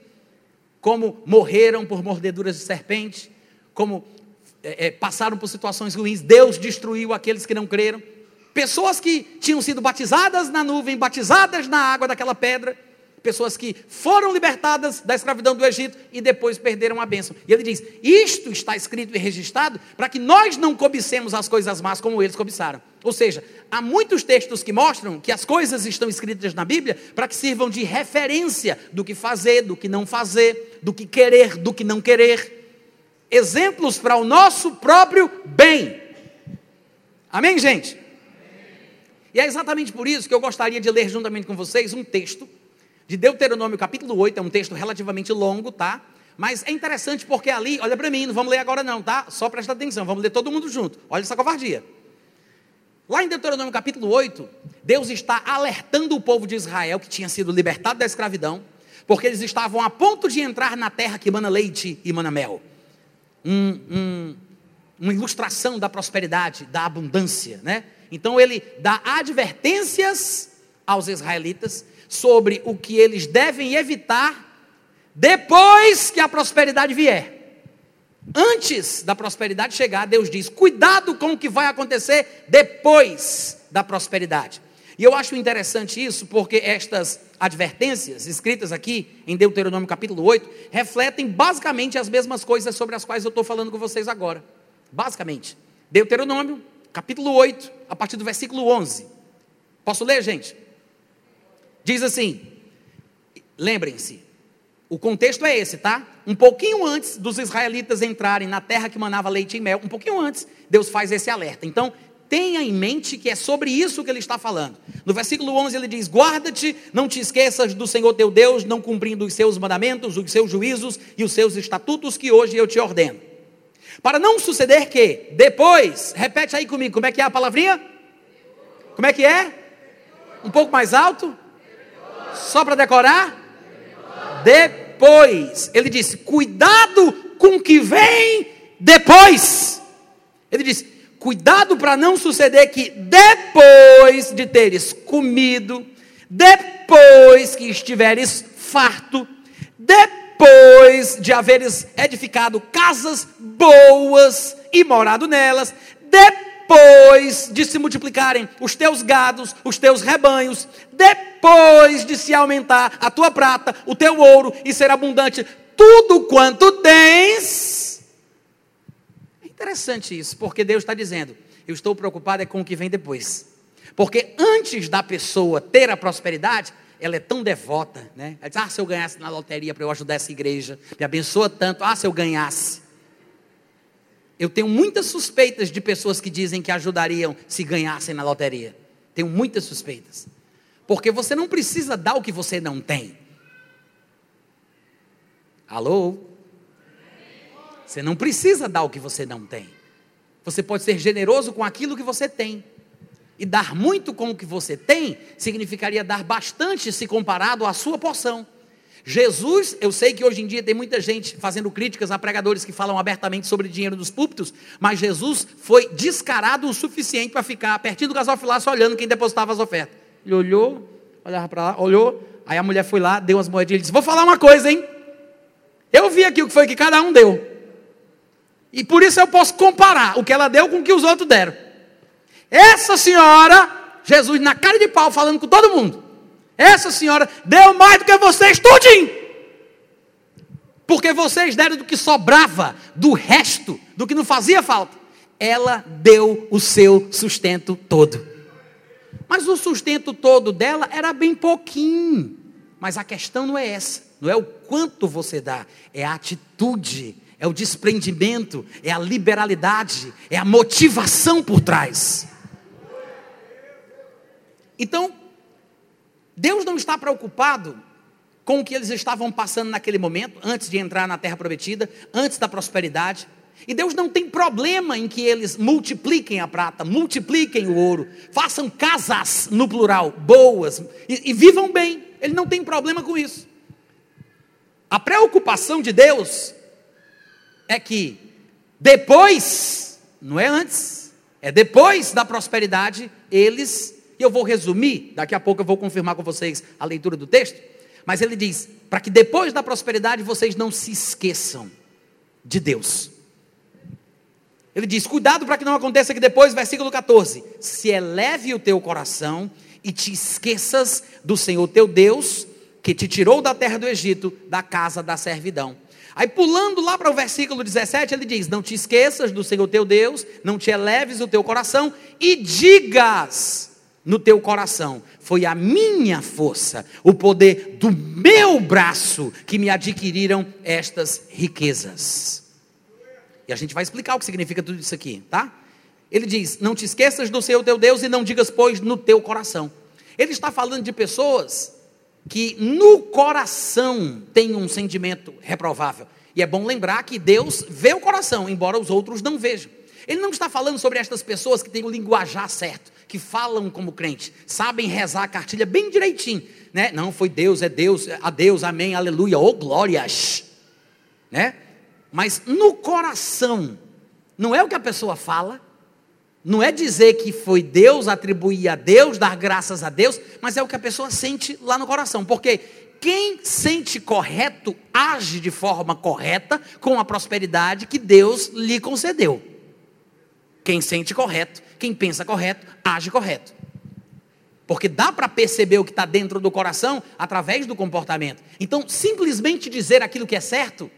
Como morreram por mordeduras de serpente, como é, é, passaram por situações ruins, Deus destruiu aqueles que não creram. Pessoas que tinham sido batizadas na nuvem, batizadas na água daquela pedra, pessoas que foram libertadas da escravidão do Egito e depois perderam a bênção. E ele diz: Isto está escrito e registrado para que nós não cobicemos as coisas más como eles cobiçaram. Ou seja, há muitos textos que mostram que as coisas estão escritas na Bíblia para que sirvam de referência do que fazer, do que não fazer, do que querer, do que não querer. Exemplos para o nosso próprio bem. Amém, gente? E é exatamente por isso que eu gostaria de ler juntamente com vocês um texto de Deuteronômio capítulo 8, é um texto relativamente longo, tá? Mas é interessante porque ali, olha para mim, não vamos ler agora não, tá? Só presta atenção, vamos ler todo mundo junto. Olha essa covardia. Lá em Deuteronômio capítulo 8, Deus está alertando o povo de Israel que tinha sido libertado da escravidão, porque eles estavam a ponto de entrar na terra que mana leite e mana mel. Um, um, uma ilustração da prosperidade, da abundância, né? Então ele dá advertências aos israelitas sobre o que eles devem evitar depois que a prosperidade vier. Antes da prosperidade chegar, Deus diz: cuidado com o que vai acontecer depois da prosperidade. E eu acho interessante isso porque estas advertências escritas aqui em Deuteronômio capítulo 8 refletem basicamente as mesmas coisas sobre as quais eu estou falando com vocês agora. Basicamente. Deuteronômio capítulo 8, a partir do versículo 11. Posso ler, gente? Diz assim: lembrem-se, o contexto é esse, tá? Um pouquinho antes dos israelitas entrarem na terra que manava leite e mel, um pouquinho antes, Deus faz esse alerta. Então, tenha em mente que é sobre isso que ele está falando. No versículo 11 ele diz: Guarda-te, não te esqueças do Senhor teu Deus, não cumprindo os seus mandamentos, os seus juízos e os seus estatutos que hoje eu te ordeno. Para não suceder que depois, repete aí comigo, como é que é a palavrinha? Como é que é? Um pouco mais alto? Só para decorar? Depois. Ele disse: cuidado com o que vem depois. Ele disse: cuidado para não suceder que depois de teres comido, depois que estiveres farto, depois de haveres edificado casas boas e morado nelas, depois de se multiplicarem os teus gados, os teus rebanhos, depois de se aumentar a tua prata, o teu ouro e ser abundante tudo quanto tens. É interessante isso, porque Deus está dizendo: eu estou preocupado é com o que vem depois. Porque antes da pessoa ter a prosperidade, ela é tão devota, né? Ela diz, ah, se eu ganhasse na loteria para eu ajudar essa igreja, me abençoa tanto, ah, se eu ganhasse. Eu tenho muitas suspeitas de pessoas que dizem que ajudariam se ganhassem na loteria. Tenho muitas suspeitas. Porque você não precisa dar o que você não tem. Alô? Você não precisa dar o que você não tem. Você pode ser generoso com aquilo que você tem. E dar muito com o que você tem significaria dar bastante se comparado à sua porção. Jesus, eu sei que hoje em dia tem muita gente fazendo críticas a pregadores que falam abertamente sobre dinheiro nos púlpitos, mas Jesus foi descarado o suficiente para ficar pertinho do gasofilaço olhando quem depositava as ofertas. Ele olhou, olhava para lá, olhou, aí a mulher foi lá, deu umas moedinhas e disse: Vou falar uma coisa, hein? Eu vi aqui o que foi que cada um deu. E por isso eu posso comparar o que ela deu com o que os outros deram. Essa senhora, Jesus na cara de pau falando com todo mundo. Essa senhora deu mais do que vocês tudinho. Porque vocês deram do que sobrava, do resto, do que não fazia falta. Ela deu o seu sustento todo. Mas o sustento todo dela era bem pouquinho. Mas a questão não é essa, não é o quanto você dá, é a atitude, é o desprendimento, é a liberalidade, é a motivação por trás. Então, Deus não está preocupado com o que eles estavam passando naquele momento, antes de entrar na terra prometida, antes da prosperidade. E Deus não tem problema em que eles multipliquem a prata, multipliquem o ouro, façam casas no plural, boas, e, e vivam bem. Ele não tem problema com isso. A preocupação de Deus é que depois, não é antes, é depois da prosperidade, eles e eu vou resumir, daqui a pouco eu vou confirmar com vocês a leitura do texto. Mas ele diz: para que depois da prosperidade vocês não se esqueçam de Deus. Ele diz: cuidado para que não aconteça que depois, versículo 14: se eleve o teu coração e te esqueças do Senhor teu Deus, que te tirou da terra do Egito, da casa da servidão. Aí pulando lá para o versículo 17, ele diz: Não te esqueças do Senhor teu Deus, não te eleves o teu coração e digas no teu coração. Foi a minha força, o poder do meu braço que me adquiriram estas riquezas. E a gente vai explicar o que significa tudo isso aqui, tá? Ele diz: Não te esqueças do Senhor teu Deus e não digas, pois, no teu coração. Ele está falando de pessoas que no coração têm um sentimento reprovável. E é bom lembrar que Deus vê o coração, embora os outros não vejam. Ele não está falando sobre estas pessoas que têm o linguajar certo que falam como crente, sabem rezar a cartilha bem direitinho, né? Não foi Deus, é Deus, a Deus, amém, aleluia, oh glórias, né? Mas no coração, não é o que a pessoa fala, não é dizer que foi Deus, atribuir a Deus, dar graças a Deus, mas é o que a pessoa sente lá no coração, porque quem sente correto age de forma correta com a prosperidade que Deus lhe concedeu. Quem sente correto quem pensa correto, age correto. Porque dá para perceber o que está dentro do coração através do comportamento. Então, simplesmente dizer aquilo que é certo,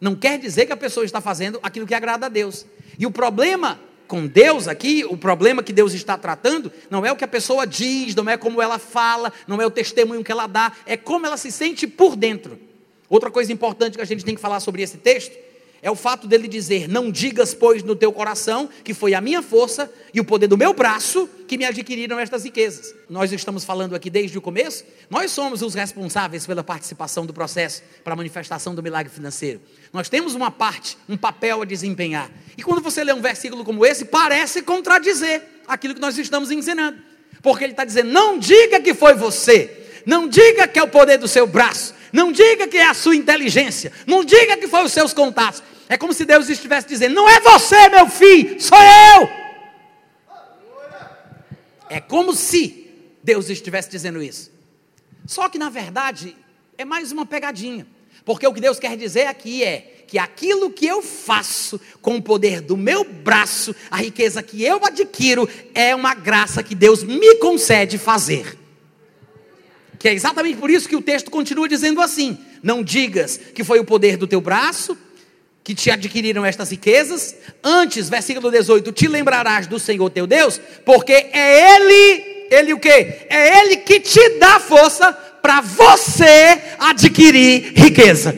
não quer dizer que a pessoa está fazendo aquilo que agrada a Deus. E o problema com Deus aqui, o problema que Deus está tratando, não é o que a pessoa diz, não é como ela fala, não é o testemunho que ela dá, é como ela se sente por dentro. Outra coisa importante que a gente tem que falar sobre esse texto é o fato dele dizer: Não digas, pois, no teu coração que foi a minha força e o poder do meu braço que me adquiriram estas riquezas. Nós estamos falando aqui desde o começo, nós somos os responsáveis pela participação do processo para a manifestação do milagre financeiro. Nós temos uma parte, um papel a desempenhar. E quando você lê um versículo como esse, parece contradizer aquilo que nós estamos ensinando. Porque ele está dizendo: Não diga que foi você, não diga que é o poder do seu braço, não diga que é a sua inteligência, não diga que foi os seus contatos. É como se Deus estivesse dizendo: Não é você, meu filho, sou eu. É como se Deus estivesse dizendo isso. Só que na verdade é mais uma pegadinha. Porque o que Deus quer dizer aqui é que aquilo que eu faço com o poder do meu braço, a riqueza que eu adquiro, é uma graça que Deus me concede fazer. Que é exatamente por isso que o texto continua dizendo assim: Não digas que foi o poder do teu braço, que te adquiriram estas riquezas. Antes, versículo 18, te lembrarás do Senhor teu Deus, porque é Ele, Ele o quê? É Ele que te dá força para você adquirir riqueza.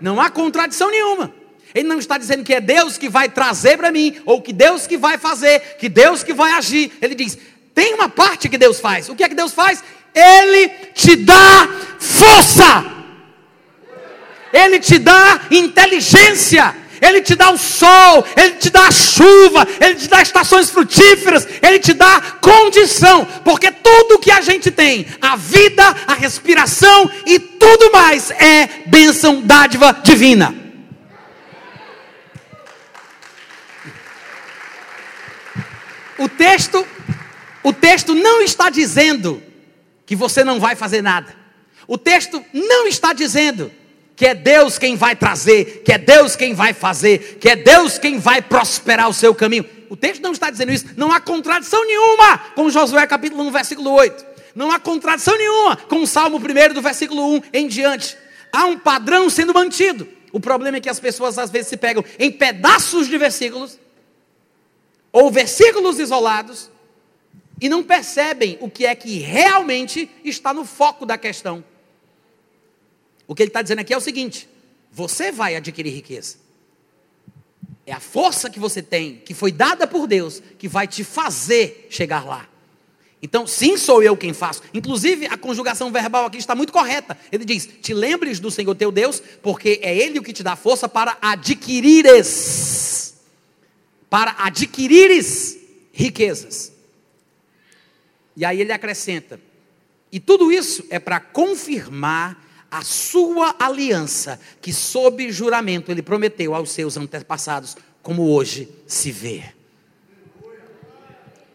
Não há contradição nenhuma. Ele não está dizendo que é Deus que vai trazer para mim, ou que Deus que vai fazer, que Deus que vai agir. Ele diz: tem uma parte que Deus faz. O que é que Deus faz? Ele te dá força. Ele te dá inteligência, Ele te dá o sol, Ele te dá a chuva, Ele te dá estações frutíferas, Ele te dá condição, porque tudo que a gente tem, a vida, a respiração e tudo mais é bênção, dádiva divina. O texto, o texto não está dizendo que você não vai fazer nada. O texto não está dizendo que é Deus quem vai trazer, que é Deus quem vai fazer, que é Deus quem vai prosperar o seu caminho. O texto não está dizendo isso, não há contradição nenhuma com Josué capítulo 1, versículo 8. Não há contradição nenhuma com o Salmo 1 do versículo 1 em diante. Há um padrão sendo mantido. O problema é que as pessoas às vezes se pegam em pedaços de versículos ou versículos isolados e não percebem o que é que realmente está no foco da questão. O que ele está dizendo aqui é o seguinte: você vai adquirir riqueza. É a força que você tem, que foi dada por Deus, que vai te fazer chegar lá. Então, sim, sou eu quem faço. Inclusive, a conjugação verbal aqui está muito correta. Ele diz: Te lembres do Senhor teu Deus, porque é Ele o que te dá força para adquirires. Para adquirires riquezas. E aí ele acrescenta: E tudo isso é para confirmar a sua aliança, que sob juramento ele prometeu aos seus antepassados, como hoje se vê.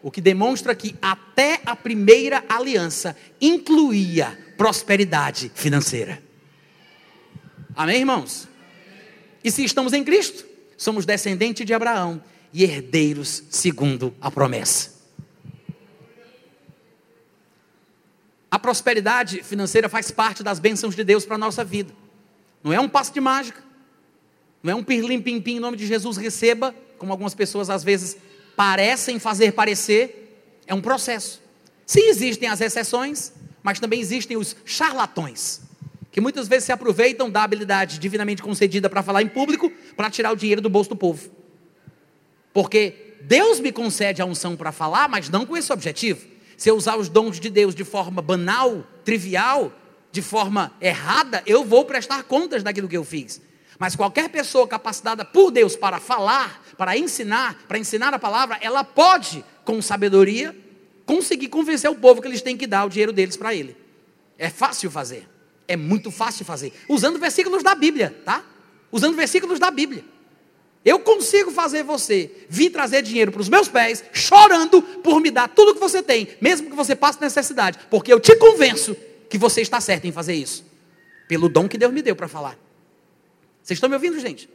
O que demonstra que até a primeira aliança incluía prosperidade financeira. Amém, irmãos? E se estamos em Cristo, somos descendentes de Abraão e herdeiros segundo a promessa. A prosperidade financeira faz parte das bênçãos de Deus para a nossa vida. Não é um passo de mágica. Não é um pirlim-pim-pim em nome de Jesus receba, como algumas pessoas às vezes parecem fazer parecer. É um processo. Sim, existem as exceções, mas também existem os charlatões, que muitas vezes se aproveitam da habilidade divinamente concedida para falar em público, para tirar o dinheiro do bolso do povo. Porque Deus me concede a unção para falar, mas não com esse objetivo se eu usar os dons de Deus de forma banal, trivial, de forma errada, eu vou prestar contas daquilo que eu fiz. Mas qualquer pessoa capacitada por Deus para falar, para ensinar, para ensinar a palavra, ela pode, com sabedoria, conseguir convencer o povo que eles têm que dar o dinheiro deles para ele. É fácil fazer. É muito fácil fazer. Usando versículos da Bíblia, tá? Usando versículos da Bíblia. Eu consigo fazer você vir trazer dinheiro para os meus pés, chorando por me dar tudo que você tem, mesmo que você passe necessidade, porque eu te convenço que você está certo em fazer isso, pelo dom que Deus me deu para falar. Vocês estão me ouvindo, gente?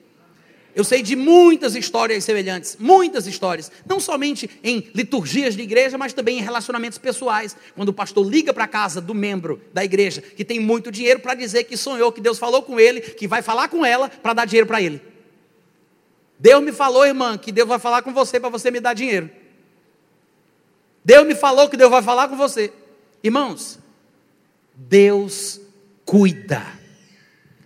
Eu sei de muitas histórias semelhantes, muitas histórias, não somente em liturgias de igreja, mas também em relacionamentos pessoais. Quando o pastor liga para a casa do membro da igreja que tem muito dinheiro para dizer que sonhou, que Deus falou com ele, que vai falar com ela para dar dinheiro para ele. Deus me falou, irmã, que Deus vai falar com você para você me dar dinheiro. Deus me falou que Deus vai falar com você. Irmãos, Deus cuida.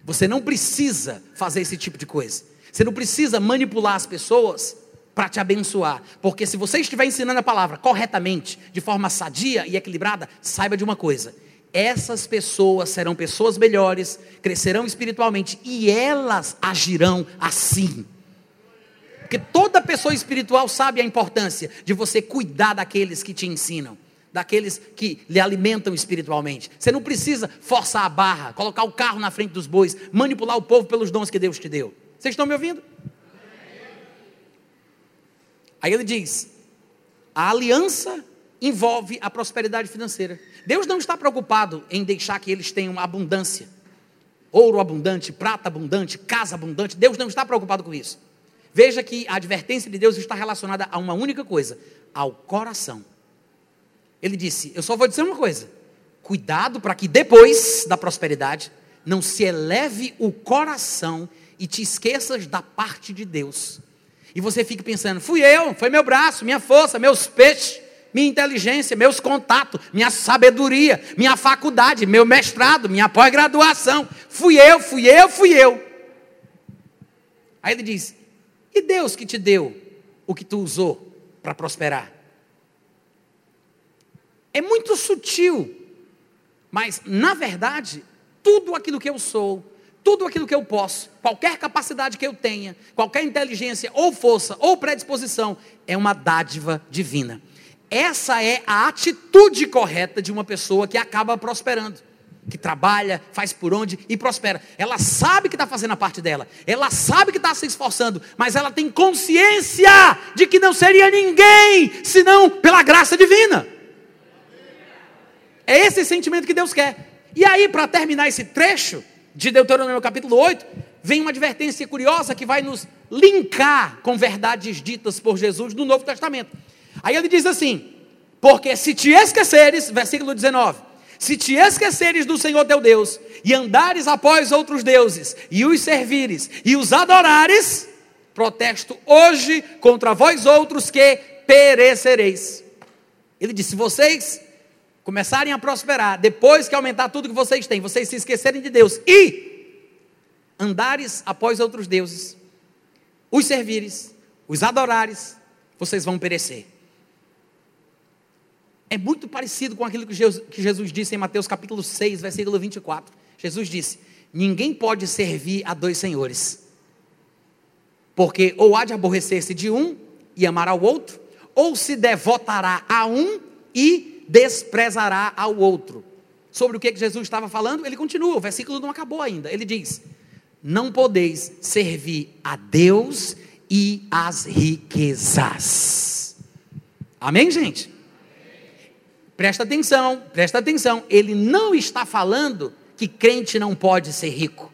Você não precisa fazer esse tipo de coisa. Você não precisa manipular as pessoas para te abençoar. Porque se você estiver ensinando a palavra corretamente, de forma sadia e equilibrada, saiba de uma coisa: essas pessoas serão pessoas melhores, crescerão espiritualmente e elas agirão assim. Porque toda pessoa espiritual sabe a importância de você cuidar daqueles que te ensinam, daqueles que lhe alimentam espiritualmente. Você não precisa forçar a barra, colocar o carro na frente dos bois, manipular o povo pelos dons que Deus te deu. Vocês estão me ouvindo? Aí ele diz: a aliança envolve a prosperidade financeira. Deus não está preocupado em deixar que eles tenham abundância, ouro abundante, prata abundante, casa abundante. Deus não está preocupado com isso. Veja que a advertência de Deus está relacionada a uma única coisa: ao coração. Ele disse: Eu só vou dizer uma coisa. Cuidado para que depois da prosperidade não se eleve o coração e te esqueças da parte de Deus. E você fica pensando: fui eu, foi meu braço, minha força, meus peixes, minha inteligência, meus contatos, minha sabedoria, minha faculdade, meu mestrado, minha pós-graduação. Fui eu, fui eu, fui eu. Aí ele diz: e Deus que te deu o que tu usou para prosperar? É muito sutil, mas na verdade, tudo aquilo que eu sou, tudo aquilo que eu posso, qualquer capacidade que eu tenha, qualquer inteligência ou força ou predisposição, é uma dádiva divina. Essa é a atitude correta de uma pessoa que acaba prosperando, que trabalha, faz por onde e prospera. Ela sabe que está fazendo a parte dela, ela sabe que está se esforçando, mas ela tem consciência de que não seria ninguém senão pela graça divina. É esse sentimento que Deus quer. E aí, para terminar esse trecho, de Deuteronômio capítulo 8, vem uma advertência curiosa que vai nos linkar com verdades ditas por Jesus no Novo Testamento. Aí ele diz assim: Porque se te esqueceres, versículo 19: Se te esqueceres do Senhor teu Deus, e andares após outros deuses, e os servires, e os adorares, protesto hoje contra vós outros que perecereis. Ele disse: Vocês começarem a prosperar, depois que aumentar tudo que vocês têm, vocês se esquecerem de Deus e andares após outros deuses, os servires, os adorares, vocês vão perecer. É muito parecido com aquilo que Jesus, que Jesus disse em Mateus capítulo 6, versículo 24. Jesus disse: Ninguém pode servir a dois senhores, porque ou há de aborrecer-se de um e amar ao outro, ou se devotará a um e desprezará ao outro. Sobre o que Jesus estava falando, ele continua, o versículo não acabou ainda. Ele diz: Não podeis servir a Deus e as riquezas. Amém, gente? Presta atenção, presta atenção. Ele não está falando que crente não pode ser rico.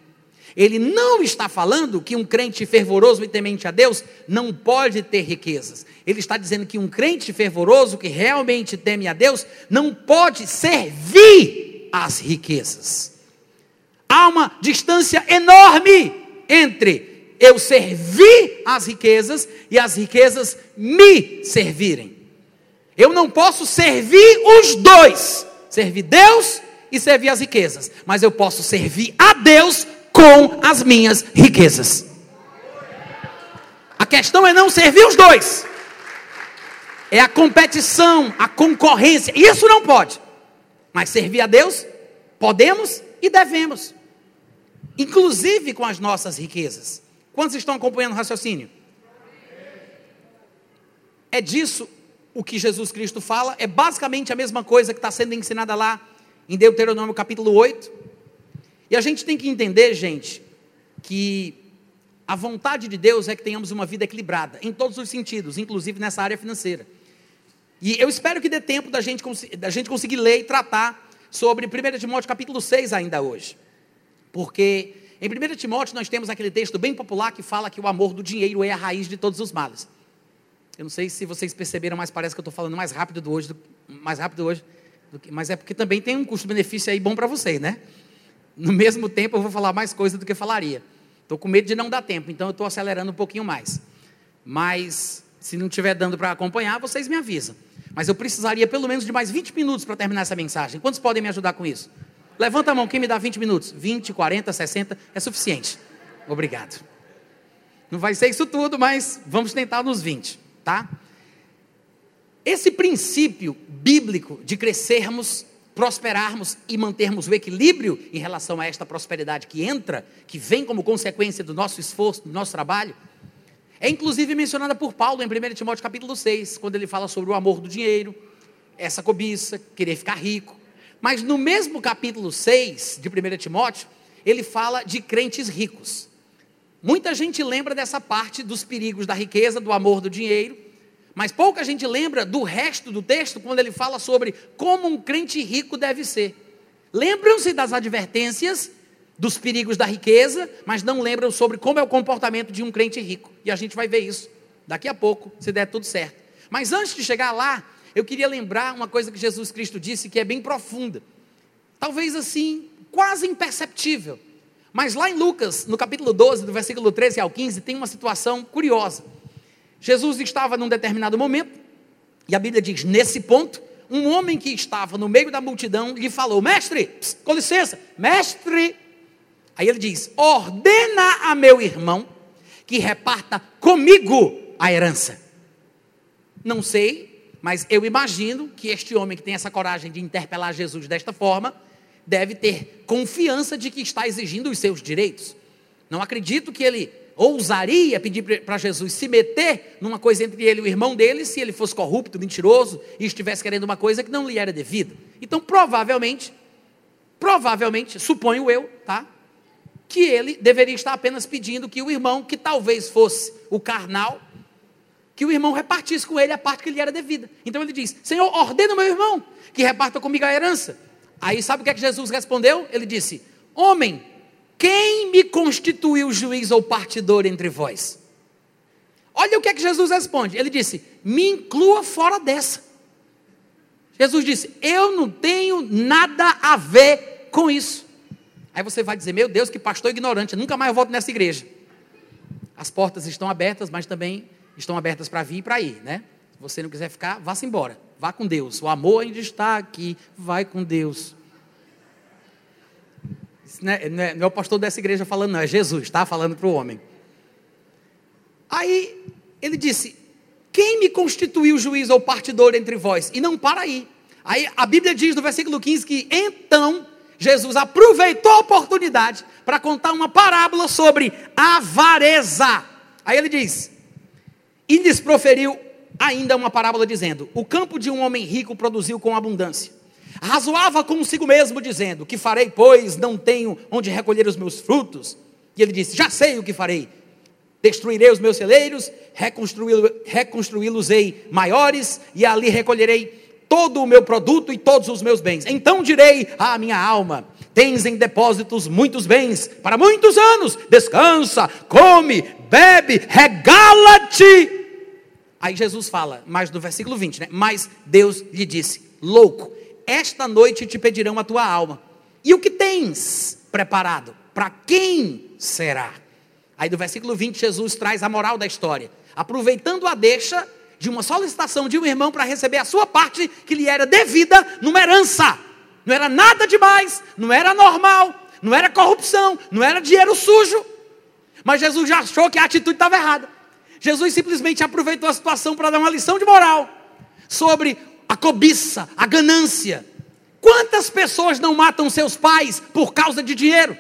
Ele não está falando que um crente fervoroso e temente a Deus não pode ter riquezas. Ele está dizendo que um crente fervoroso que realmente teme a Deus não pode servir às riquezas. Há uma distância enorme entre eu servir às riquezas e as riquezas me servirem. Eu não posso servir os dois, servir Deus e servir as riquezas, mas eu posso servir a Deus com as minhas riquezas. A questão é não servir os dois. É a competição, a concorrência. Isso não pode. Mas servir a Deus, podemos e devemos. Inclusive com as nossas riquezas. Quantos estão acompanhando o raciocínio? É disso o que Jesus Cristo fala. É basicamente a mesma coisa que está sendo ensinada lá em Deuteronômio capítulo 8. E a gente tem que entender, gente, que a vontade de Deus é que tenhamos uma vida equilibrada, em todos os sentidos, inclusive nessa área financeira. E eu espero que dê tempo da gente, da gente conseguir ler e tratar sobre 1 Timóteo capítulo 6 ainda hoje. Porque em 1 Timóteo nós temos aquele texto bem popular que fala que o amor do dinheiro é a raiz de todos os males. Eu não sei se vocês perceberam, mas parece que eu estou falando mais rápido do hoje, do, mais rápido hoje, que, mas é porque também tem um custo-benefício aí bom para vocês, né? no mesmo tempo eu vou falar mais coisa do que falaria. Estou com medo de não dar tempo, então eu estou acelerando um pouquinho mais. Mas, se não estiver dando para acompanhar, vocês me avisam. Mas eu precisaria pelo menos de mais 20 minutos para terminar essa mensagem. Quantos podem me ajudar com isso? Levanta a mão, quem me dá 20 minutos? 20, 40, 60 é suficiente. Obrigado. Não vai ser isso tudo, mas vamos tentar nos 20, tá? Esse princípio bíblico de crescermos, prosperarmos e mantermos o equilíbrio em relação a esta prosperidade que entra, que vem como consequência do nosso esforço, do nosso trabalho, é inclusive mencionada por Paulo em 1 Timóteo capítulo 6, quando ele fala sobre o amor do dinheiro, essa cobiça, querer ficar rico. Mas no mesmo capítulo 6 de 1 Timóteo, ele fala de crentes ricos. Muita gente lembra dessa parte dos perigos da riqueza, do amor do dinheiro, mas pouca gente lembra do resto do texto quando ele fala sobre como um crente rico deve ser. Lembram-se das advertências dos perigos da riqueza, mas não lembram sobre como é o comportamento de um crente rico. E a gente vai ver isso daqui a pouco, se der tudo certo. Mas antes de chegar lá, eu queria lembrar uma coisa que Jesus Cristo disse que é bem profunda. Talvez assim, quase imperceptível. Mas lá em Lucas, no capítulo 12, do versículo 13 ao 15, tem uma situação curiosa. Jesus estava num determinado momento, e a Bíblia diz: nesse ponto, um homem que estava no meio da multidão lhe falou: Mestre, pss, com licença, mestre. Aí ele diz: Ordena a meu irmão que reparta comigo a herança. Não sei mas eu imagino que este homem que tem essa coragem de interpelar Jesus desta forma, deve ter confiança de que está exigindo os seus direitos. Não acredito que ele ousaria pedir para Jesus se meter numa coisa entre ele e o irmão dele, se ele fosse corrupto, mentiroso e estivesse querendo uma coisa que não lhe era devida. Então, provavelmente, provavelmente, suponho eu, tá? Que ele deveria estar apenas pedindo que o irmão, que talvez fosse o carnal, que o irmão repartisse com ele a parte que lhe era devida. Então ele diz: Senhor, ordena meu irmão que reparta comigo a herança. Aí sabe o que é que Jesus respondeu? Ele disse: Homem, quem me constituiu juiz ou partidor entre vós? Olha o que é que Jesus responde. Ele disse: Me inclua fora dessa. Jesus disse: Eu não tenho nada a ver com isso. Aí você vai dizer: Meu Deus, que pastor ignorante, nunca mais eu volto nessa igreja. As portas estão abertas, mas também estão abertas para vir e para ir, né? Se você não quiser ficar, vá-se embora. Vá com Deus. O amor ainda está aqui. Vai com Deus. Não, é, não, é, não é o pastor dessa igreja falando, não. É Jesus, está falando para o homem. Aí ele disse: Quem me constituiu juiz ou partidor entre vós? E não para aí. Aí a Bíblia diz no versículo 15 que então Jesus aproveitou a oportunidade para contar uma parábola sobre avareza. Aí ele diz: e lhes proferiu ainda uma parábola dizendo: O campo de um homem rico produziu com abundância. Razoava consigo mesmo, dizendo: Que farei, pois não tenho onde recolher os meus frutos? E ele disse: Já sei o que farei. Destruirei os meus celeiros, reconstruí-los-ei maiores, e ali recolherei todo o meu produto e todos os meus bens. Então direi à minha alma: Tens em depósitos muitos bens para muitos anos, descansa, come, bebe, regala-te Aí Jesus fala, mais do versículo 20, né? Mas Deus lhe disse: Louco, esta noite te pedirão a tua alma. E o que tens preparado? Para quem será? Aí do versículo 20, Jesus traz a moral da história. Aproveitando a deixa de uma solicitação de um irmão para receber a sua parte que lhe era devida numa herança. Não era nada demais, não era normal, não era corrupção, não era dinheiro sujo. Mas Jesus já achou que a atitude estava errada. Jesus simplesmente aproveitou a situação para dar uma lição de moral sobre a cobiça, a ganância. Quantas pessoas não matam seus pais por causa de dinheiro?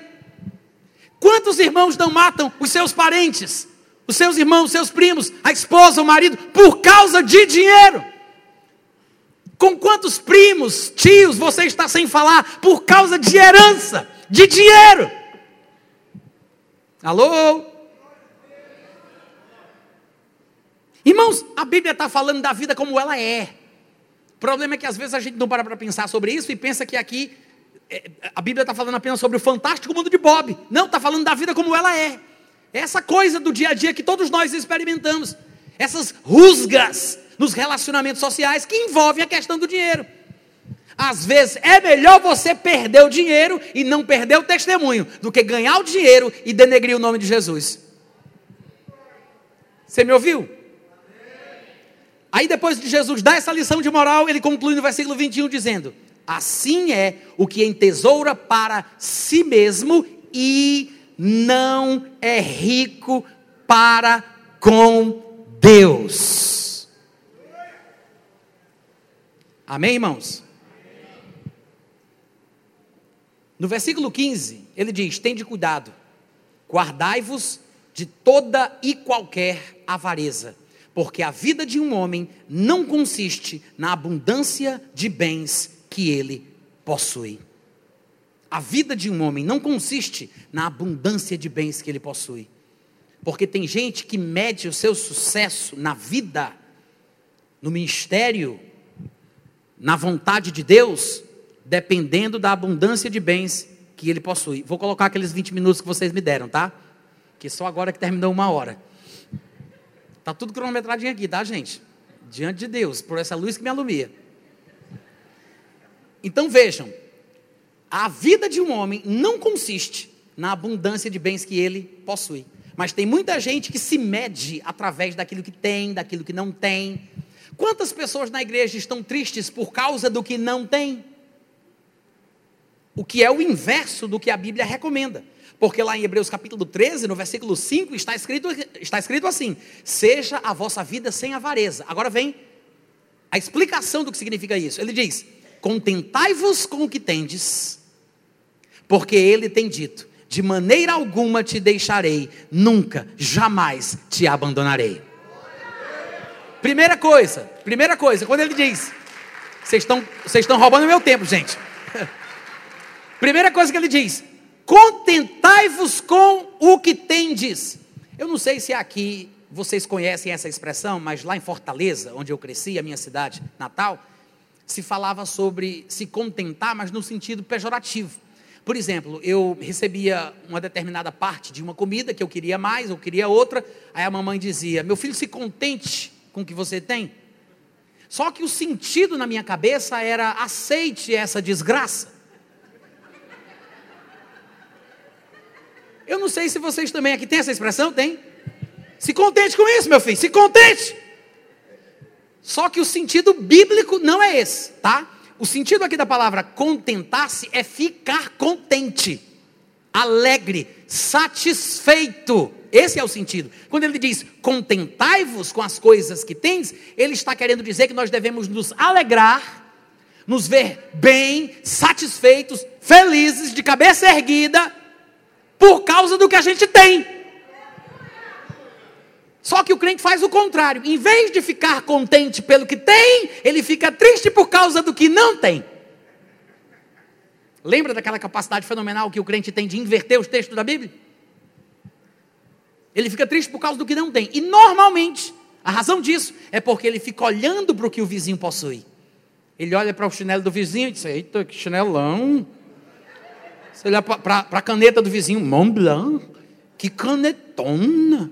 Quantos irmãos não matam os seus parentes, os seus irmãos, os seus primos, a esposa, o marido, por causa de dinheiro? Com quantos primos, tios você está sem falar por causa de herança, de dinheiro? Alô? Irmãos, a Bíblia está falando da vida como ela é. O problema é que às vezes a gente não para para pensar sobre isso e pensa que aqui é, a Bíblia está falando apenas sobre o fantástico mundo de Bob. Não, está falando da vida como ela é. Essa coisa do dia a dia que todos nós experimentamos. Essas rusgas nos relacionamentos sociais que envolvem a questão do dinheiro. Às vezes é melhor você perder o dinheiro e não perder o testemunho do que ganhar o dinheiro e denegrir o nome de Jesus. Você me ouviu? Aí depois de Jesus dar essa lição de moral, ele conclui no versículo 21 dizendo: Assim é o que entesoura para si mesmo e não é rico para com Deus. Amém, irmãos? No versículo 15, ele diz: Tende cuidado, guardai-vos de toda e qualquer avareza, porque a vida de um homem não consiste na abundância de bens que ele possui. A vida de um homem não consiste na abundância de bens que ele possui. Porque tem gente que mede o seu sucesso na vida, no ministério, na vontade de Deus, dependendo da abundância de bens que ele possui. Vou colocar aqueles 20 minutos que vocês me deram, tá? Que só agora que terminou uma hora. Tá tudo cronometradinho aqui, tá, gente? Diante de Deus, por essa luz que me alumia. Então vejam, a vida de um homem não consiste na abundância de bens que ele possui. Mas tem muita gente que se mede através daquilo que tem, daquilo que não tem. Quantas pessoas na igreja estão tristes por causa do que não tem? O que é o inverso do que a Bíblia recomenda. Porque lá em Hebreus capítulo 13, no versículo 5, está escrito, está escrito assim: Seja a vossa vida sem avareza. Agora vem a explicação do que significa isso. Ele diz: Contentai-vos com o que tendes, porque ele tem dito: De maneira alguma te deixarei, nunca, jamais te abandonarei. Primeira coisa, primeira coisa, quando ele diz: Vocês estão, roubando meu tempo, gente. [laughs] Primeira coisa que ele diz: Contentai-vos com o que tendes. Eu não sei se aqui vocês conhecem essa expressão, mas lá em Fortaleza, onde eu cresci, a minha cidade natal, se falava sobre se contentar, mas no sentido pejorativo. Por exemplo, eu recebia uma determinada parte de uma comida que eu queria mais, eu queria outra, aí a mamãe dizia: Meu filho, se contente com o que você tem. Só que o sentido na minha cabeça era: aceite essa desgraça. Eu não sei se vocês também aqui têm essa expressão, tem? Se contente com isso, meu filho, se contente. Só que o sentido bíblico não é esse, tá? O sentido aqui da palavra contentar-se é ficar contente, alegre, satisfeito. Esse é o sentido. Quando ele diz contentai-vos com as coisas que tens, ele está querendo dizer que nós devemos nos alegrar, nos ver bem, satisfeitos, felizes, de cabeça erguida, por causa do que a gente tem. Só que o crente faz o contrário. Em vez de ficar contente pelo que tem, ele fica triste por causa do que não tem. Lembra daquela capacidade fenomenal que o crente tem de inverter os textos da Bíblia? Ele fica triste por causa do que não tem. E normalmente, a razão disso é porque ele fica olhando para o que o vizinho possui. Ele olha para o chinelo do vizinho e diz: Eita, que chinelão. Você olha para a caneta do vizinho, Mont Blanc, que canetona.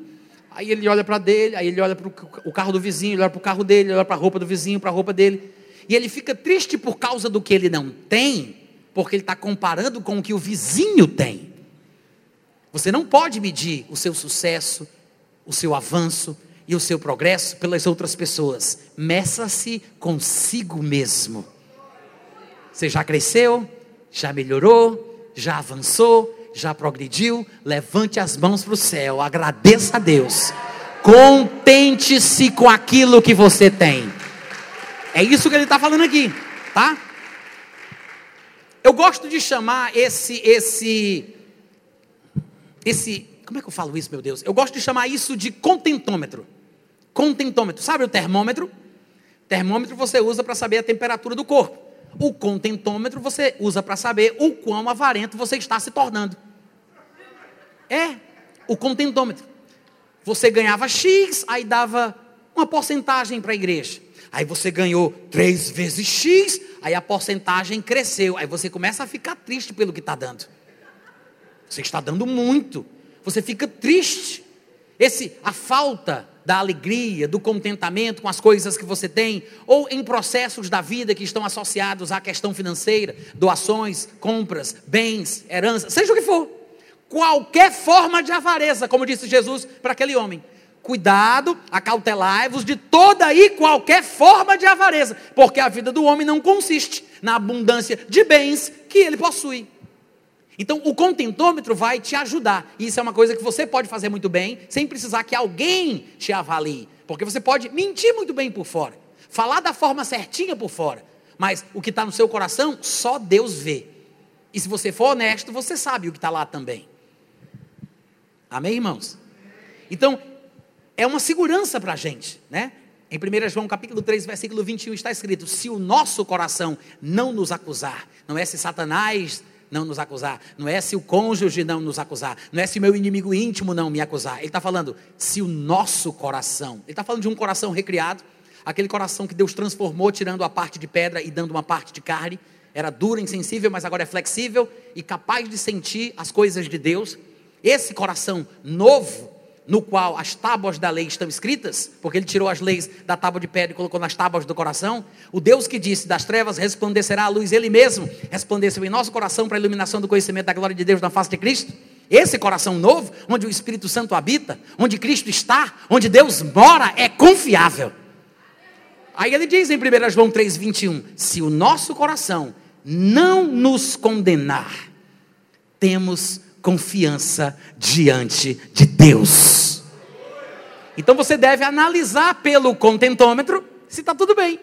Aí ele olha para dele, aí ele olha para o carro do vizinho, ele olha para o carro dele, olha para a roupa do vizinho, para a roupa dele. E ele fica triste por causa do que ele não tem, porque ele está comparando com o que o vizinho tem. Você não pode medir o seu sucesso, o seu avanço e o seu progresso pelas outras pessoas. Meça-se consigo mesmo. Você já cresceu? Já melhorou? Já avançou, já progrediu, levante as mãos para o céu, agradeça a Deus, contente-se com aquilo que você tem. É isso que ele está falando aqui, tá? Eu gosto de chamar esse, esse, esse, como é que eu falo isso, meu Deus? Eu gosto de chamar isso de contentômetro. Contentômetro, sabe o termômetro? Termômetro você usa para saber a temperatura do corpo. O contentômetro você usa para saber o quão avarento você está se tornando. É, o contentômetro. Você ganhava X, aí dava uma porcentagem para a igreja. Aí você ganhou três vezes X, aí a porcentagem cresceu. Aí você começa a ficar triste pelo que está dando. Você está dando muito. Você fica triste. Esse, a falta da alegria, do contentamento com as coisas que você tem, ou em processos da vida que estão associados à questão financeira, doações, compras, bens, herança, seja o que for. Qualquer forma de avareza, como disse Jesus para aquele homem. Cuidado, acautelai-vos de toda e qualquer forma de avareza, porque a vida do homem não consiste na abundância de bens que ele possui. Então, o contentômetro vai te ajudar. E isso é uma coisa que você pode fazer muito bem, sem precisar que alguém te avalie. Porque você pode mentir muito bem por fora, falar da forma certinha por fora, mas o que está no seu coração, só Deus vê. E se você for honesto, você sabe o que está lá também. Amém, irmãos? Então, é uma segurança para a gente, né? Em 1 João capítulo 3, versículo 21 está escrito: Se o nosso coração não nos acusar, não é se Satanás não nos acusar, não é se o cônjuge não nos acusar, não é se o meu inimigo íntimo não me acusar. Ele está falando se o nosso coração, ele está falando de um coração recriado, aquele coração que Deus transformou, tirando a parte de pedra e dando uma parte de carne, era duro, insensível, mas agora é flexível e capaz de sentir as coisas de Deus. Esse coração novo, no qual as tábuas da lei estão escritas, porque ele tirou as leis da tábua de pedra e colocou nas tábuas do coração, o Deus que disse: Das trevas resplandecerá a luz, ele mesmo resplandeceu em nosso coração para a iluminação do conhecimento da glória de Deus na face de Cristo. Esse coração novo, onde o Espírito Santo habita, onde Cristo está, onde Deus mora, é confiável. Aí ele diz em 1 João 3,21: Se o nosso coração não nos condenar, temos confiança diante de Deus. Então você deve analisar pelo contentômetro se está tudo bem,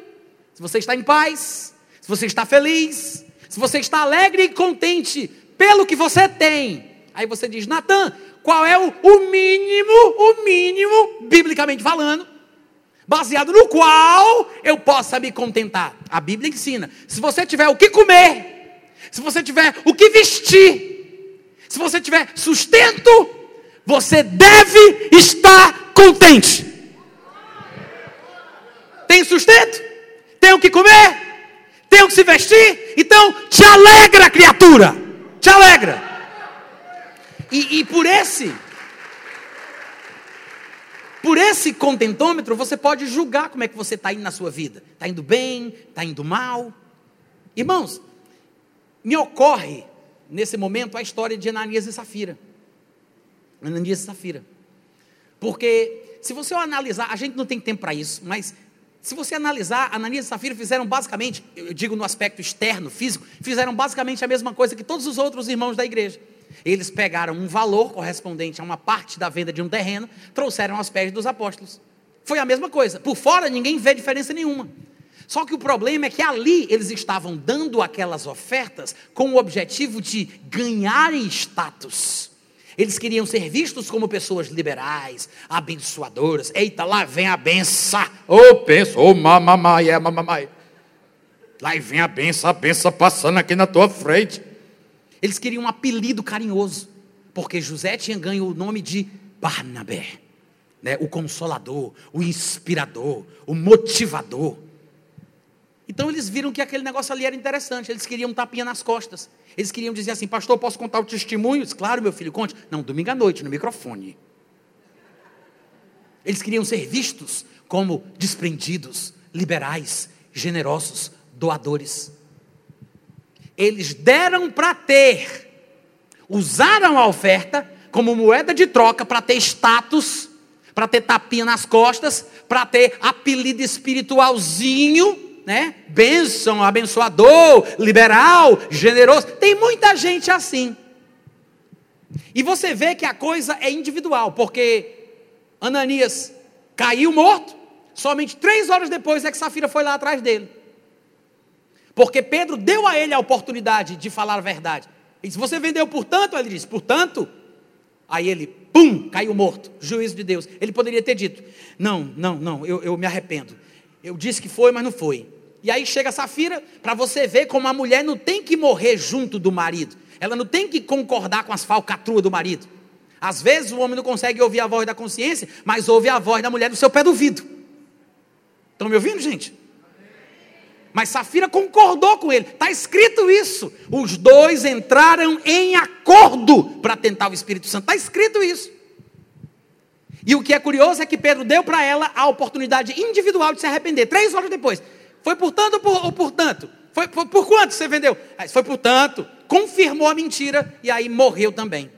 se você está em paz, se você está feliz, se você está alegre e contente pelo que você tem. Aí você diz, Natan, qual é o, o mínimo, o mínimo, biblicamente falando, baseado no qual eu possa me contentar? A Bíblia ensina: se você tiver o que comer, se você tiver o que vestir, se você tiver sustento, você deve estar contente. Tem sustento? Tem o que comer? Tem o que se vestir? Então te alegra, criatura. Te alegra. E, e por esse, por esse contentômetro, você pode julgar como é que você está indo na sua vida. Está indo bem? Está indo mal? Irmãos, me ocorre nesse momento, a história de Ananias e Safira. Ananias e Safira. Porque, se você analisar, a gente não tem tempo para isso, mas se você analisar, Ananias e Safira fizeram basicamente, eu digo no aspecto externo, físico, fizeram basicamente a mesma coisa que todos os outros irmãos da igreja. Eles pegaram um valor correspondente a uma parte da venda de um terreno, trouxeram aos pés dos apóstolos. Foi a mesma coisa. Por fora ninguém vê diferença nenhuma. Só que o problema é que ali eles estavam dando aquelas ofertas com o objetivo de ganharem status. Eles queriam ser vistos como pessoas liberais, abençoadoras. Eita, lá vem a benção. Ô, oh, penso, ô, oh, mamamai, é mamamai. Lá vem a benção, a benção passando aqui na tua frente. Eles queriam um apelido carinhoso, porque José tinha ganho o nome de Barnabé, né? o consolador, o inspirador, o motivador. Então eles viram que aquele negócio ali era interessante, eles queriam um tapinha nas costas. Eles queriam dizer assim, pastor, posso contar o testemunho? Claro, meu filho, conte. Não, domingo à noite, no microfone. Eles queriam ser vistos como desprendidos, liberais, generosos, doadores. Eles deram para ter, usaram a oferta como moeda de troca para ter status, para ter tapinha nas costas, para ter apelido espiritualzinho né? Bênção, abençoador, liberal, generoso. Tem muita gente assim. E você vê que a coisa é individual, porque Ananias caiu morto, somente três horas depois é que Safira foi lá atrás dele. Porque Pedro deu a ele a oportunidade de falar a verdade. E se você vendeu por tanto, ele disse, portanto, aí ele, pum, caiu morto, juízo de Deus. Ele poderia ter dito, não, não, não, eu, eu me arrependo. Eu disse que foi, mas não foi. E aí chega Safira para você ver como a mulher não tem que morrer junto do marido. Ela não tem que concordar com as falcatruas do marido. Às vezes o homem não consegue ouvir a voz da consciência, mas ouve a voz da mulher do seu pé do ouvido. Estão me ouvindo, gente? Mas Safira concordou com ele. Está escrito isso. Os dois entraram em acordo para tentar o Espírito Santo. Está escrito isso. E o que é curioso é que Pedro deu para ela a oportunidade individual de se arrepender. Três horas depois. Foi por tanto ou por, ou por tanto? Foi por, quanto você vendeu? Aí, foi por tanto. Confirmou a mentira e aí morreu também.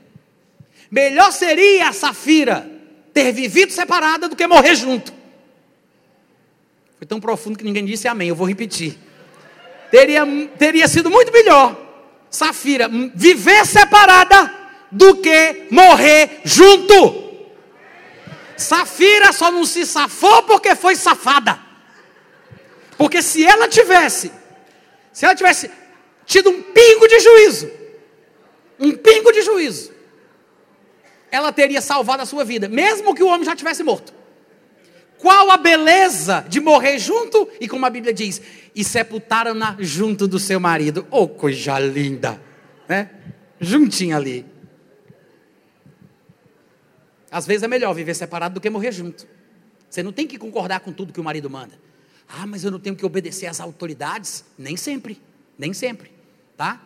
Melhor seria a Safira ter vivido separada do que morrer junto. Foi tão profundo que ninguém disse amém, eu vou repetir. Teria, teria sido muito melhor, Safira, viver separada do que morrer junto. Safira só não se safou porque foi safada. Porque se ela tivesse, se ela tivesse tido um pingo de juízo, um pingo de juízo, ela teria salvado a sua vida, mesmo que o homem já tivesse morto. Qual a beleza de morrer junto? E como a Bíblia diz, e sepultaram-na junto do seu marido. Oh, coisa linda, né? Juntinho ali. Às vezes é melhor viver separado do que morrer junto. Você não tem que concordar com tudo que o marido manda. Ah, mas eu não tenho que obedecer às autoridades? Nem sempre, nem sempre, tá?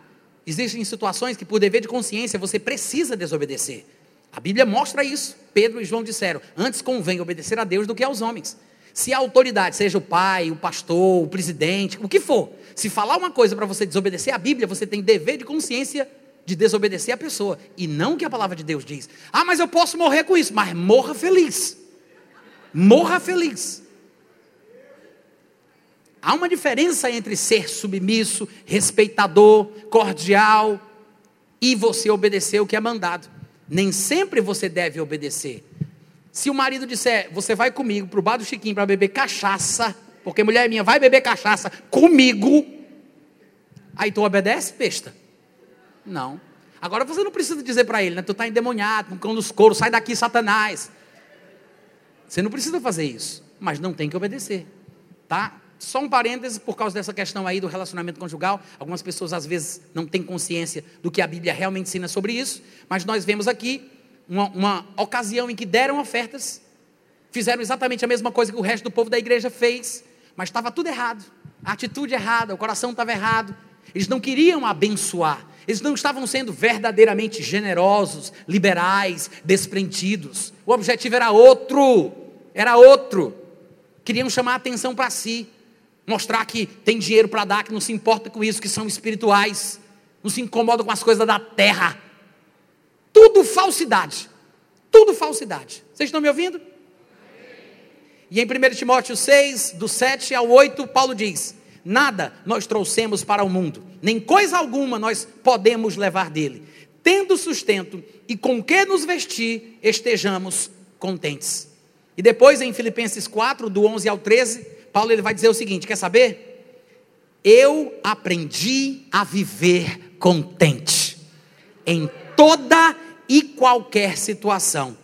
Existem situações que por dever de consciência você precisa desobedecer. A Bíblia mostra isso. Pedro e João disseram: antes convém obedecer a Deus do que aos homens. Se a autoridade, seja o pai, o pastor, o presidente, o que for, se falar uma coisa para você desobedecer a Bíblia, você tem dever de consciência de desobedecer a pessoa. E não o que a palavra de Deus diz. Ah, mas eu posso morrer com isso. Mas morra feliz. Morra feliz. Há uma diferença entre ser submisso, respeitador, cordial e você obedecer o que é mandado. Nem sempre você deve obedecer. Se o marido disser, você vai comigo para o bar do Chiquinho para beber cachaça, porque mulher minha vai beber cachaça comigo, aí tu obedece, besta? Não. Agora você não precisa dizer para ele, né? Tu está endemoniado, com cão dos couros, sai daqui, Satanás. Você não precisa fazer isso, mas não tem que obedecer, tá? Só um parêntese por causa dessa questão aí do relacionamento conjugal. Algumas pessoas às vezes não têm consciência do que a Bíblia realmente ensina sobre isso, mas nós vemos aqui uma, uma ocasião em que deram ofertas, fizeram exatamente a mesma coisa que o resto do povo da igreja fez, mas estava tudo errado, a atitude errada, o coração estava errado. Eles não queriam abençoar, eles não estavam sendo verdadeiramente generosos, liberais, desprendidos. O objetivo era outro, era outro. Queriam chamar a atenção para si. Mostrar que tem dinheiro para dar, que não se importa com isso, que são espirituais, não se incomoda com as coisas da terra. Tudo falsidade. Tudo falsidade. Vocês estão me ouvindo? E em 1 Timóteo 6, do 7 ao 8, Paulo diz: Nada nós trouxemos para o mundo, nem coisa alguma nós podemos levar dele. Tendo sustento e com que nos vestir, estejamos contentes. E depois em Filipenses 4, do 11 ao 13, Paulo ele vai dizer o seguinte: quer saber? Eu aprendi a viver contente em toda e qualquer situação.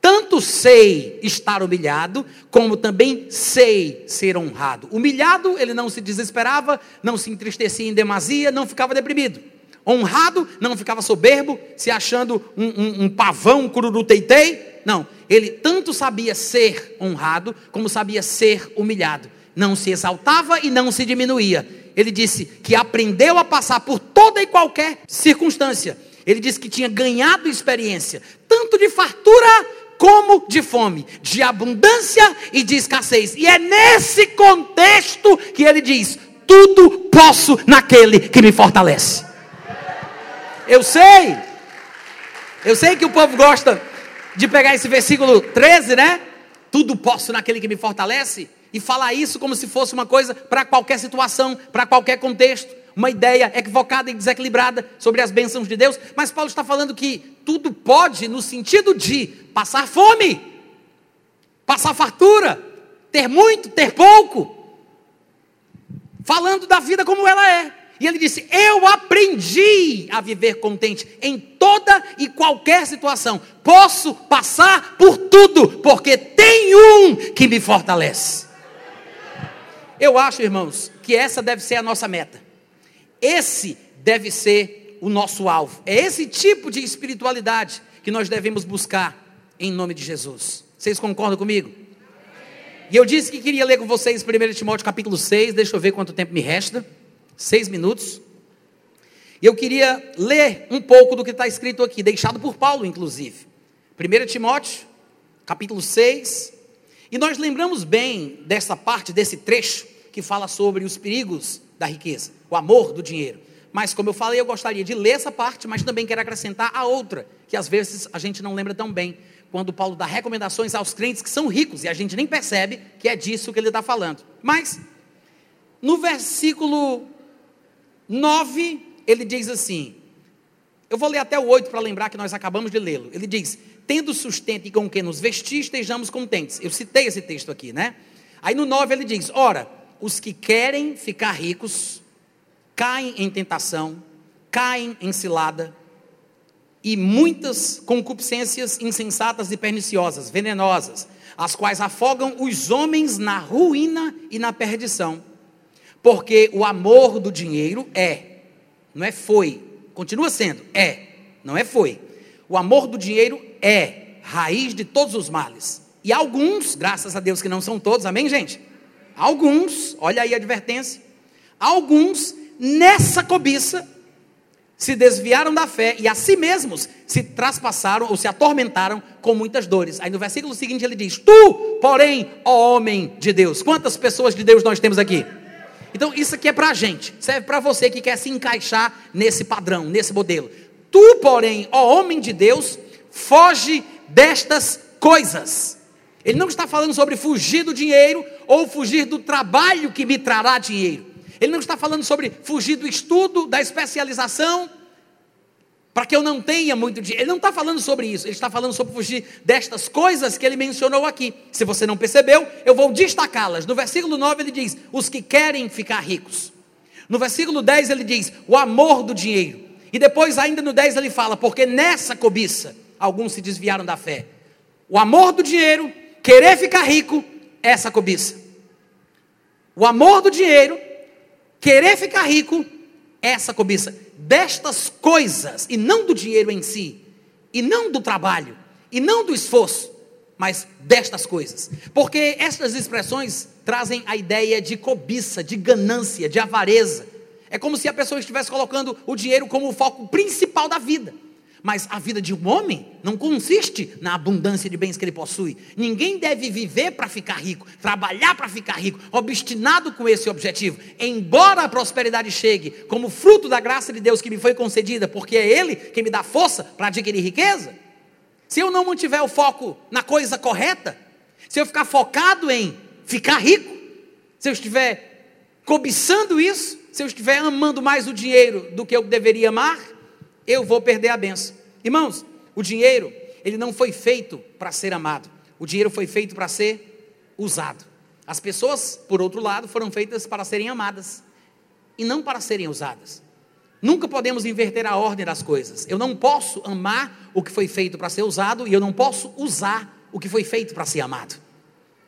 Tanto sei estar humilhado, como também sei ser honrado. Humilhado, ele não se desesperava, não se entristecia em demasia, não ficava deprimido. Honrado, não ficava soberbo, se achando um, um, um pavão cururu-teitei. Não, ele tanto sabia ser honrado, como sabia ser humilhado. Não se exaltava e não se diminuía. Ele disse que aprendeu a passar por toda e qualquer circunstância. Ele disse que tinha ganhado experiência, tanto de fartura como de fome, de abundância e de escassez. E é nesse contexto que ele diz: tudo posso naquele que me fortalece. Eu sei, eu sei que o povo gosta de pegar esse versículo 13, né? Tudo posso naquele que me fortalece, e falar isso como se fosse uma coisa para qualquer situação, para qualquer contexto, uma ideia equivocada e desequilibrada sobre as bênçãos de Deus. Mas Paulo está falando que tudo pode no sentido de passar fome, passar fartura, ter muito, ter pouco. Falando da vida como ela é. E ele disse: Eu aprendi a viver contente em toda e qualquer situação. Posso passar por tudo, porque tem um que me fortalece. Eu acho, irmãos, que essa deve ser a nossa meta. Esse deve ser o nosso alvo. É esse tipo de espiritualidade que nós devemos buscar em nome de Jesus. Vocês concordam comigo? E eu disse que queria ler com vocês 1 Timóteo capítulo 6, deixa eu ver quanto tempo me resta seis minutos. E eu queria ler um pouco do que está escrito aqui, deixado por Paulo, inclusive. 1 Timóteo, capítulo 6. E nós lembramos bem dessa parte, desse trecho, que fala sobre os perigos da riqueza, o amor do dinheiro. Mas, como eu falei, eu gostaria de ler essa parte, mas também quero acrescentar a outra, que às vezes a gente não lembra tão bem. quando Paulo dá recomendações aos crentes que são ricos, e a gente nem percebe que é disso que ele está falando. Mas, no versículo 9, ele diz assim: eu vou ler até o 8 para lembrar que nós acabamos de lê-lo. Ele diz: Tendo sustento e com que nos vestir, estejamos contentes. Eu citei esse texto aqui, né? Aí no 9 ele diz: Ora, os que querem ficar ricos caem em tentação, caem em cilada, e muitas concupiscências insensatas e perniciosas, venenosas, as quais afogam os homens na ruína e na perdição. Porque o amor do dinheiro é, não é foi, continua sendo, é, não é foi. O amor do dinheiro é raiz de todos os males. E alguns, graças a Deus que não são todos, amém, gente? Alguns, olha aí a advertência, alguns nessa cobiça se desviaram da fé e a si mesmos se traspassaram ou se atormentaram com muitas dores. Aí no versículo seguinte ele diz: Tu, porém, ó homem de Deus. Quantas pessoas de Deus nós temos aqui? Então isso aqui é para a gente, serve para você que quer se encaixar nesse padrão, nesse modelo. Tu, porém, ó homem de Deus, foge destas coisas. Ele não está falando sobre fugir do dinheiro ou fugir do trabalho que me trará dinheiro. Ele não está falando sobre fugir do estudo, da especialização, para que eu não tenha muito dinheiro. Ele não está falando sobre isso, ele está falando sobre fugir destas coisas que ele mencionou aqui. Se você não percebeu, eu vou destacá-las. No versículo 9 ele diz: os que querem ficar ricos. No versículo 10 ele diz: o amor do dinheiro. E depois, ainda no 10, ele fala: porque nessa cobiça alguns se desviaram da fé. O amor do dinheiro, querer ficar rico, essa cobiça. O amor do dinheiro, querer ficar rico, essa cobiça. Destas coisas, e não do dinheiro em si, e não do trabalho, e não do esforço, mas destas coisas. Porque estas expressões trazem a ideia de cobiça, de ganância, de avareza. É como se a pessoa estivesse colocando o dinheiro como o foco principal da vida. Mas a vida de um homem não consiste na abundância de bens que ele possui. Ninguém deve viver para ficar rico, trabalhar para ficar rico, obstinado com esse objetivo. Embora a prosperidade chegue como fruto da graça de Deus que me foi concedida, porque é Ele que me dá força para adquirir riqueza. Se eu não mantiver o foco na coisa correta, se eu ficar focado em ficar rico, se eu estiver cobiçando isso, se eu estiver amando mais o dinheiro do que eu deveria amar, eu vou perder a benção. Irmãos, o dinheiro, ele não foi feito para ser amado. O dinheiro foi feito para ser usado. As pessoas, por outro lado, foram feitas para serem amadas e não para serem usadas. Nunca podemos inverter a ordem das coisas. Eu não posso amar o que foi feito para ser usado e eu não posso usar o que foi feito para ser amado.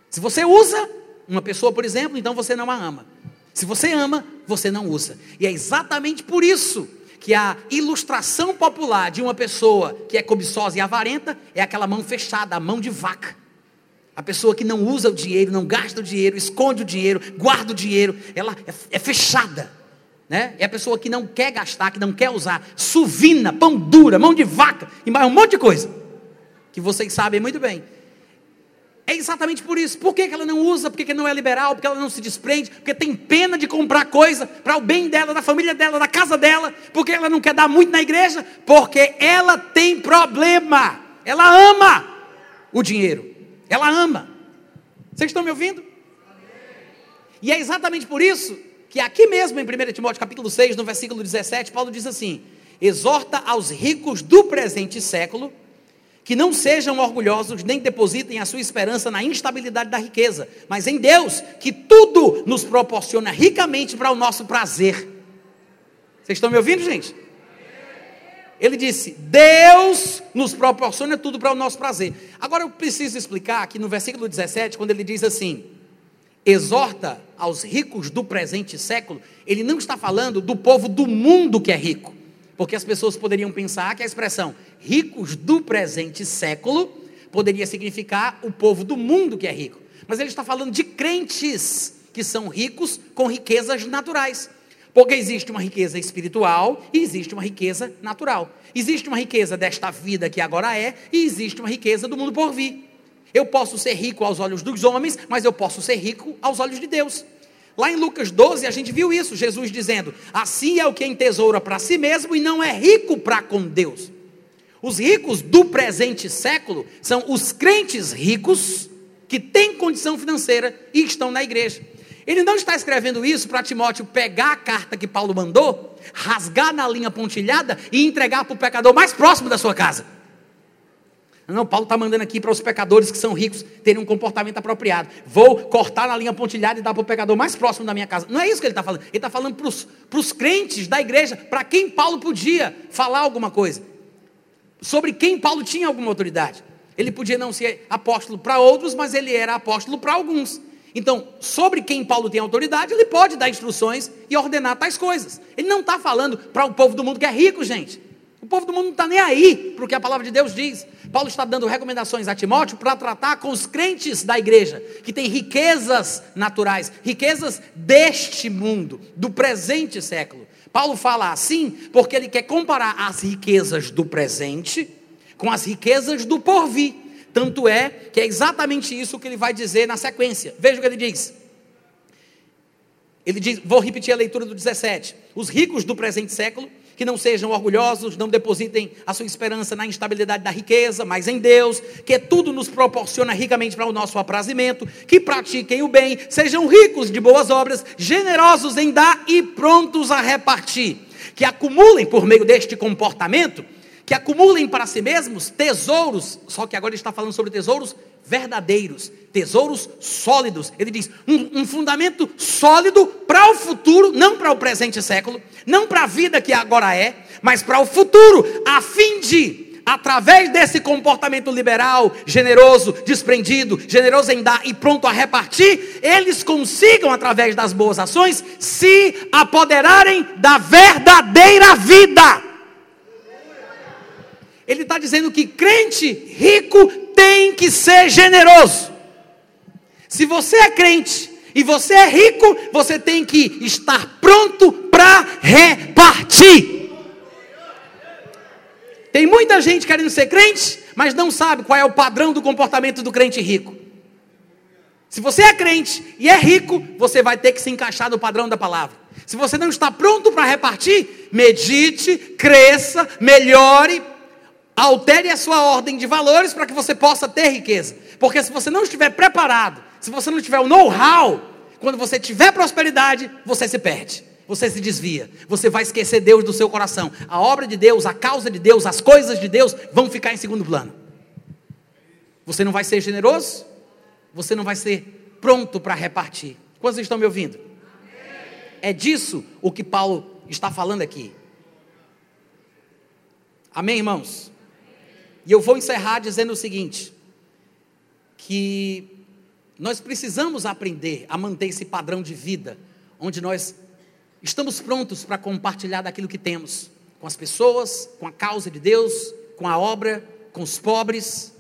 Se você usa uma pessoa, por exemplo, então você não a ama. Se você ama, você não usa. E é exatamente por isso que a ilustração popular de uma pessoa que é cobiçosa e avarenta é aquela mão fechada, a mão de vaca. A pessoa que não usa o dinheiro, não gasta o dinheiro, esconde o dinheiro, guarda o dinheiro, ela é, é fechada. Né? É a pessoa que não quer gastar, que não quer usar. Suvina, pão dura, mão de vaca e mais um monte de coisa. Que vocês sabem muito bem. É exatamente por isso. Por que, ela não usa? Por que, que não é liberal? Porque ela não se desprende? Porque tem pena de comprar coisa para o bem dela, da família dela, da casa dela? Porque ela não quer dar muito na igreja? Porque ela tem problema. Ela ama o dinheiro. Ela ama. Vocês estão me ouvindo? E é exatamente por isso que aqui mesmo em 1 Timóteo capítulo 6, no versículo 17, Paulo diz assim: exorta aos ricos do presente século que não sejam orgulhosos, nem depositem a sua esperança na instabilidade da riqueza, mas em Deus, que tudo nos proporciona ricamente para o nosso prazer. Vocês estão me ouvindo, gente? Ele disse: Deus nos proporciona tudo para o nosso prazer. Agora eu preciso explicar que no versículo 17, quando ele diz assim: exorta aos ricos do presente século, ele não está falando do povo do mundo que é rico. Porque as pessoas poderiam pensar que a expressão ricos do presente século poderia significar o povo do mundo que é rico. Mas ele está falando de crentes que são ricos com riquezas naturais. Porque existe uma riqueza espiritual e existe uma riqueza natural. Existe uma riqueza desta vida que agora é e existe uma riqueza do mundo por vir. Eu posso ser rico aos olhos dos homens, mas eu posso ser rico aos olhos de Deus. Lá em Lucas 12, a gente viu isso, Jesus dizendo: Assim é o que entesoura para si mesmo e não é rico para com Deus. Os ricos do presente século são os crentes ricos que têm condição financeira e estão na igreja. Ele não está escrevendo isso para Timóteo pegar a carta que Paulo mandou, rasgar na linha pontilhada e entregar para o pecador mais próximo da sua casa. Não, Paulo está mandando aqui para os pecadores que são ricos terem um comportamento apropriado. Vou cortar na linha pontilhada e dar para o pecador mais próximo da minha casa. Não é isso que ele está falando. Ele está falando para os, crentes da igreja, para quem Paulo podia falar alguma coisa. Sobre quem Paulo tinha alguma autoridade. Ele podia não ser apóstolo para outros, mas ele era apóstolo para alguns. Então, sobre quem Paulo tem autoridade, ele pode dar instruções e ordenar tais coisas. Ele não está falando para o povo do mundo que é rico, gente. O povo do mundo não está nem aí para o que a palavra de Deus diz. Paulo está dando recomendações a Timóteo para tratar com os crentes da igreja, que têm riquezas naturais, riquezas deste mundo, do presente século. Paulo fala assim porque ele quer comparar as riquezas do presente com as riquezas do porvir. Tanto é que é exatamente isso que ele vai dizer na sequência. Veja o que ele diz. Ele diz, vou repetir a leitura do 17. Os ricos do presente século, que não sejam orgulhosos, não depositem a sua esperança na instabilidade da riqueza, mas em Deus, que tudo nos proporciona ricamente para o nosso aprazimento, que pratiquem o bem, sejam ricos de boas obras, generosos em dar e prontos a repartir, que acumulem por meio deste comportamento que acumulem para si mesmos tesouros, só que agora está falando sobre tesouros verdadeiros, tesouros sólidos. Ele diz: um, um fundamento sólido para o futuro, não para o presente século, não para a vida que agora é, mas para o futuro, a fim de através desse comportamento liberal, generoso, desprendido, generoso em dar e pronto a repartir, eles consigam, através das boas ações, se apoderarem da verdadeira vida. Ele está dizendo que crente rico tem que ser generoso. Se você é crente e você é rico, você tem que estar pronto para repartir. Tem muita gente querendo ser crente, mas não sabe qual é o padrão do comportamento do crente rico. Se você é crente e é rico, você vai ter que se encaixar no padrão da palavra. Se você não está pronto para repartir, medite, cresça, melhore, Altere a sua ordem de valores para que você possa ter riqueza. Porque se você não estiver preparado, se você não tiver o know-how, quando você tiver prosperidade, você se perde. Você se desvia. Você vai esquecer Deus do seu coração. A obra de Deus, a causa de Deus, as coisas de Deus vão ficar em segundo plano. Você não vai ser generoso? Você não vai ser pronto para repartir. Quantos estão me ouvindo? É disso o que Paulo está falando aqui. Amém, irmãos? E eu vou encerrar dizendo o seguinte: que nós precisamos aprender a manter esse padrão de vida, onde nós estamos prontos para compartilhar daquilo que temos, com as pessoas, com a causa de Deus, com a obra, com os pobres.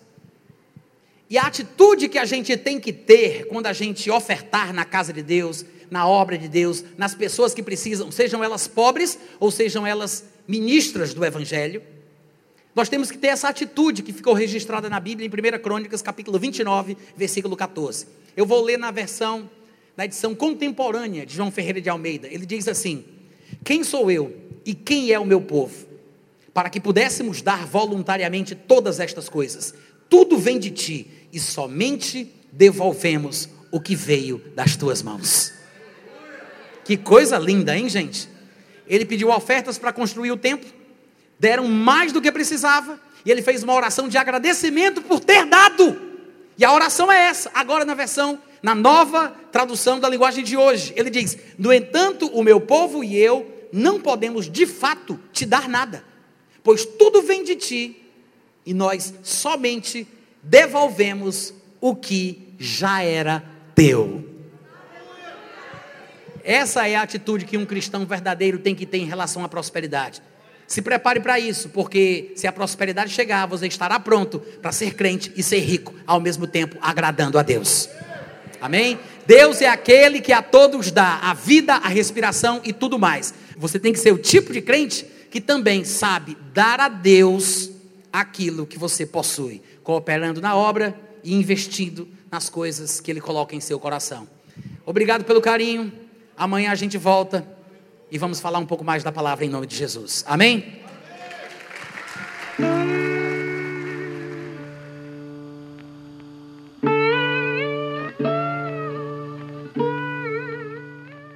E a atitude que a gente tem que ter quando a gente ofertar na casa de Deus, na obra de Deus, nas pessoas que precisam, sejam elas pobres ou sejam elas ministras do Evangelho, nós temos que ter essa atitude que ficou registrada na Bíblia em 1 Crônicas, capítulo 29, versículo 14. Eu vou ler na versão, na edição contemporânea de João Ferreira de Almeida. Ele diz assim: Quem sou eu e quem é o meu povo? Para que pudéssemos dar voluntariamente todas estas coisas. Tudo vem de ti e somente devolvemos o que veio das tuas mãos. Que coisa linda, hein, gente? Ele pediu ofertas para construir o templo deram mais do que precisava, e ele fez uma oração de agradecimento por ter dado. E a oração é essa, agora na versão, na nova tradução da linguagem de hoje. Ele diz: No entanto, o meu povo e eu não podemos de fato te dar nada, pois tudo vem de ti, e nós somente devolvemos o que já era teu. Essa é a atitude que um cristão verdadeiro tem que ter em relação à prosperidade. Se prepare para isso, porque se a prosperidade chegar, você estará pronto para ser crente e ser rico, ao mesmo tempo agradando a Deus. Amém? Deus é aquele que a todos dá a vida, a respiração e tudo mais. Você tem que ser o tipo de crente que também sabe dar a Deus aquilo que você possui, cooperando na obra e investindo nas coisas que Ele coloca em seu coração. Obrigado pelo carinho. Amanhã a gente volta e vamos falar um pouco mais da palavra em nome de Jesus. Amém?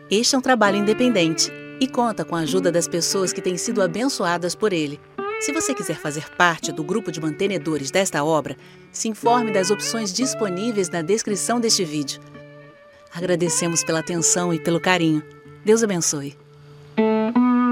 Este é um trabalho independente e conta com a ajuda das pessoas que têm sido abençoadas por ele. Se você quiser fazer parte do grupo de mantenedores desta obra, se informe das opções disponíveis na descrição deste vídeo. Agradecemos pela atenção e pelo carinho. Deus abençoe. Mm-hmm.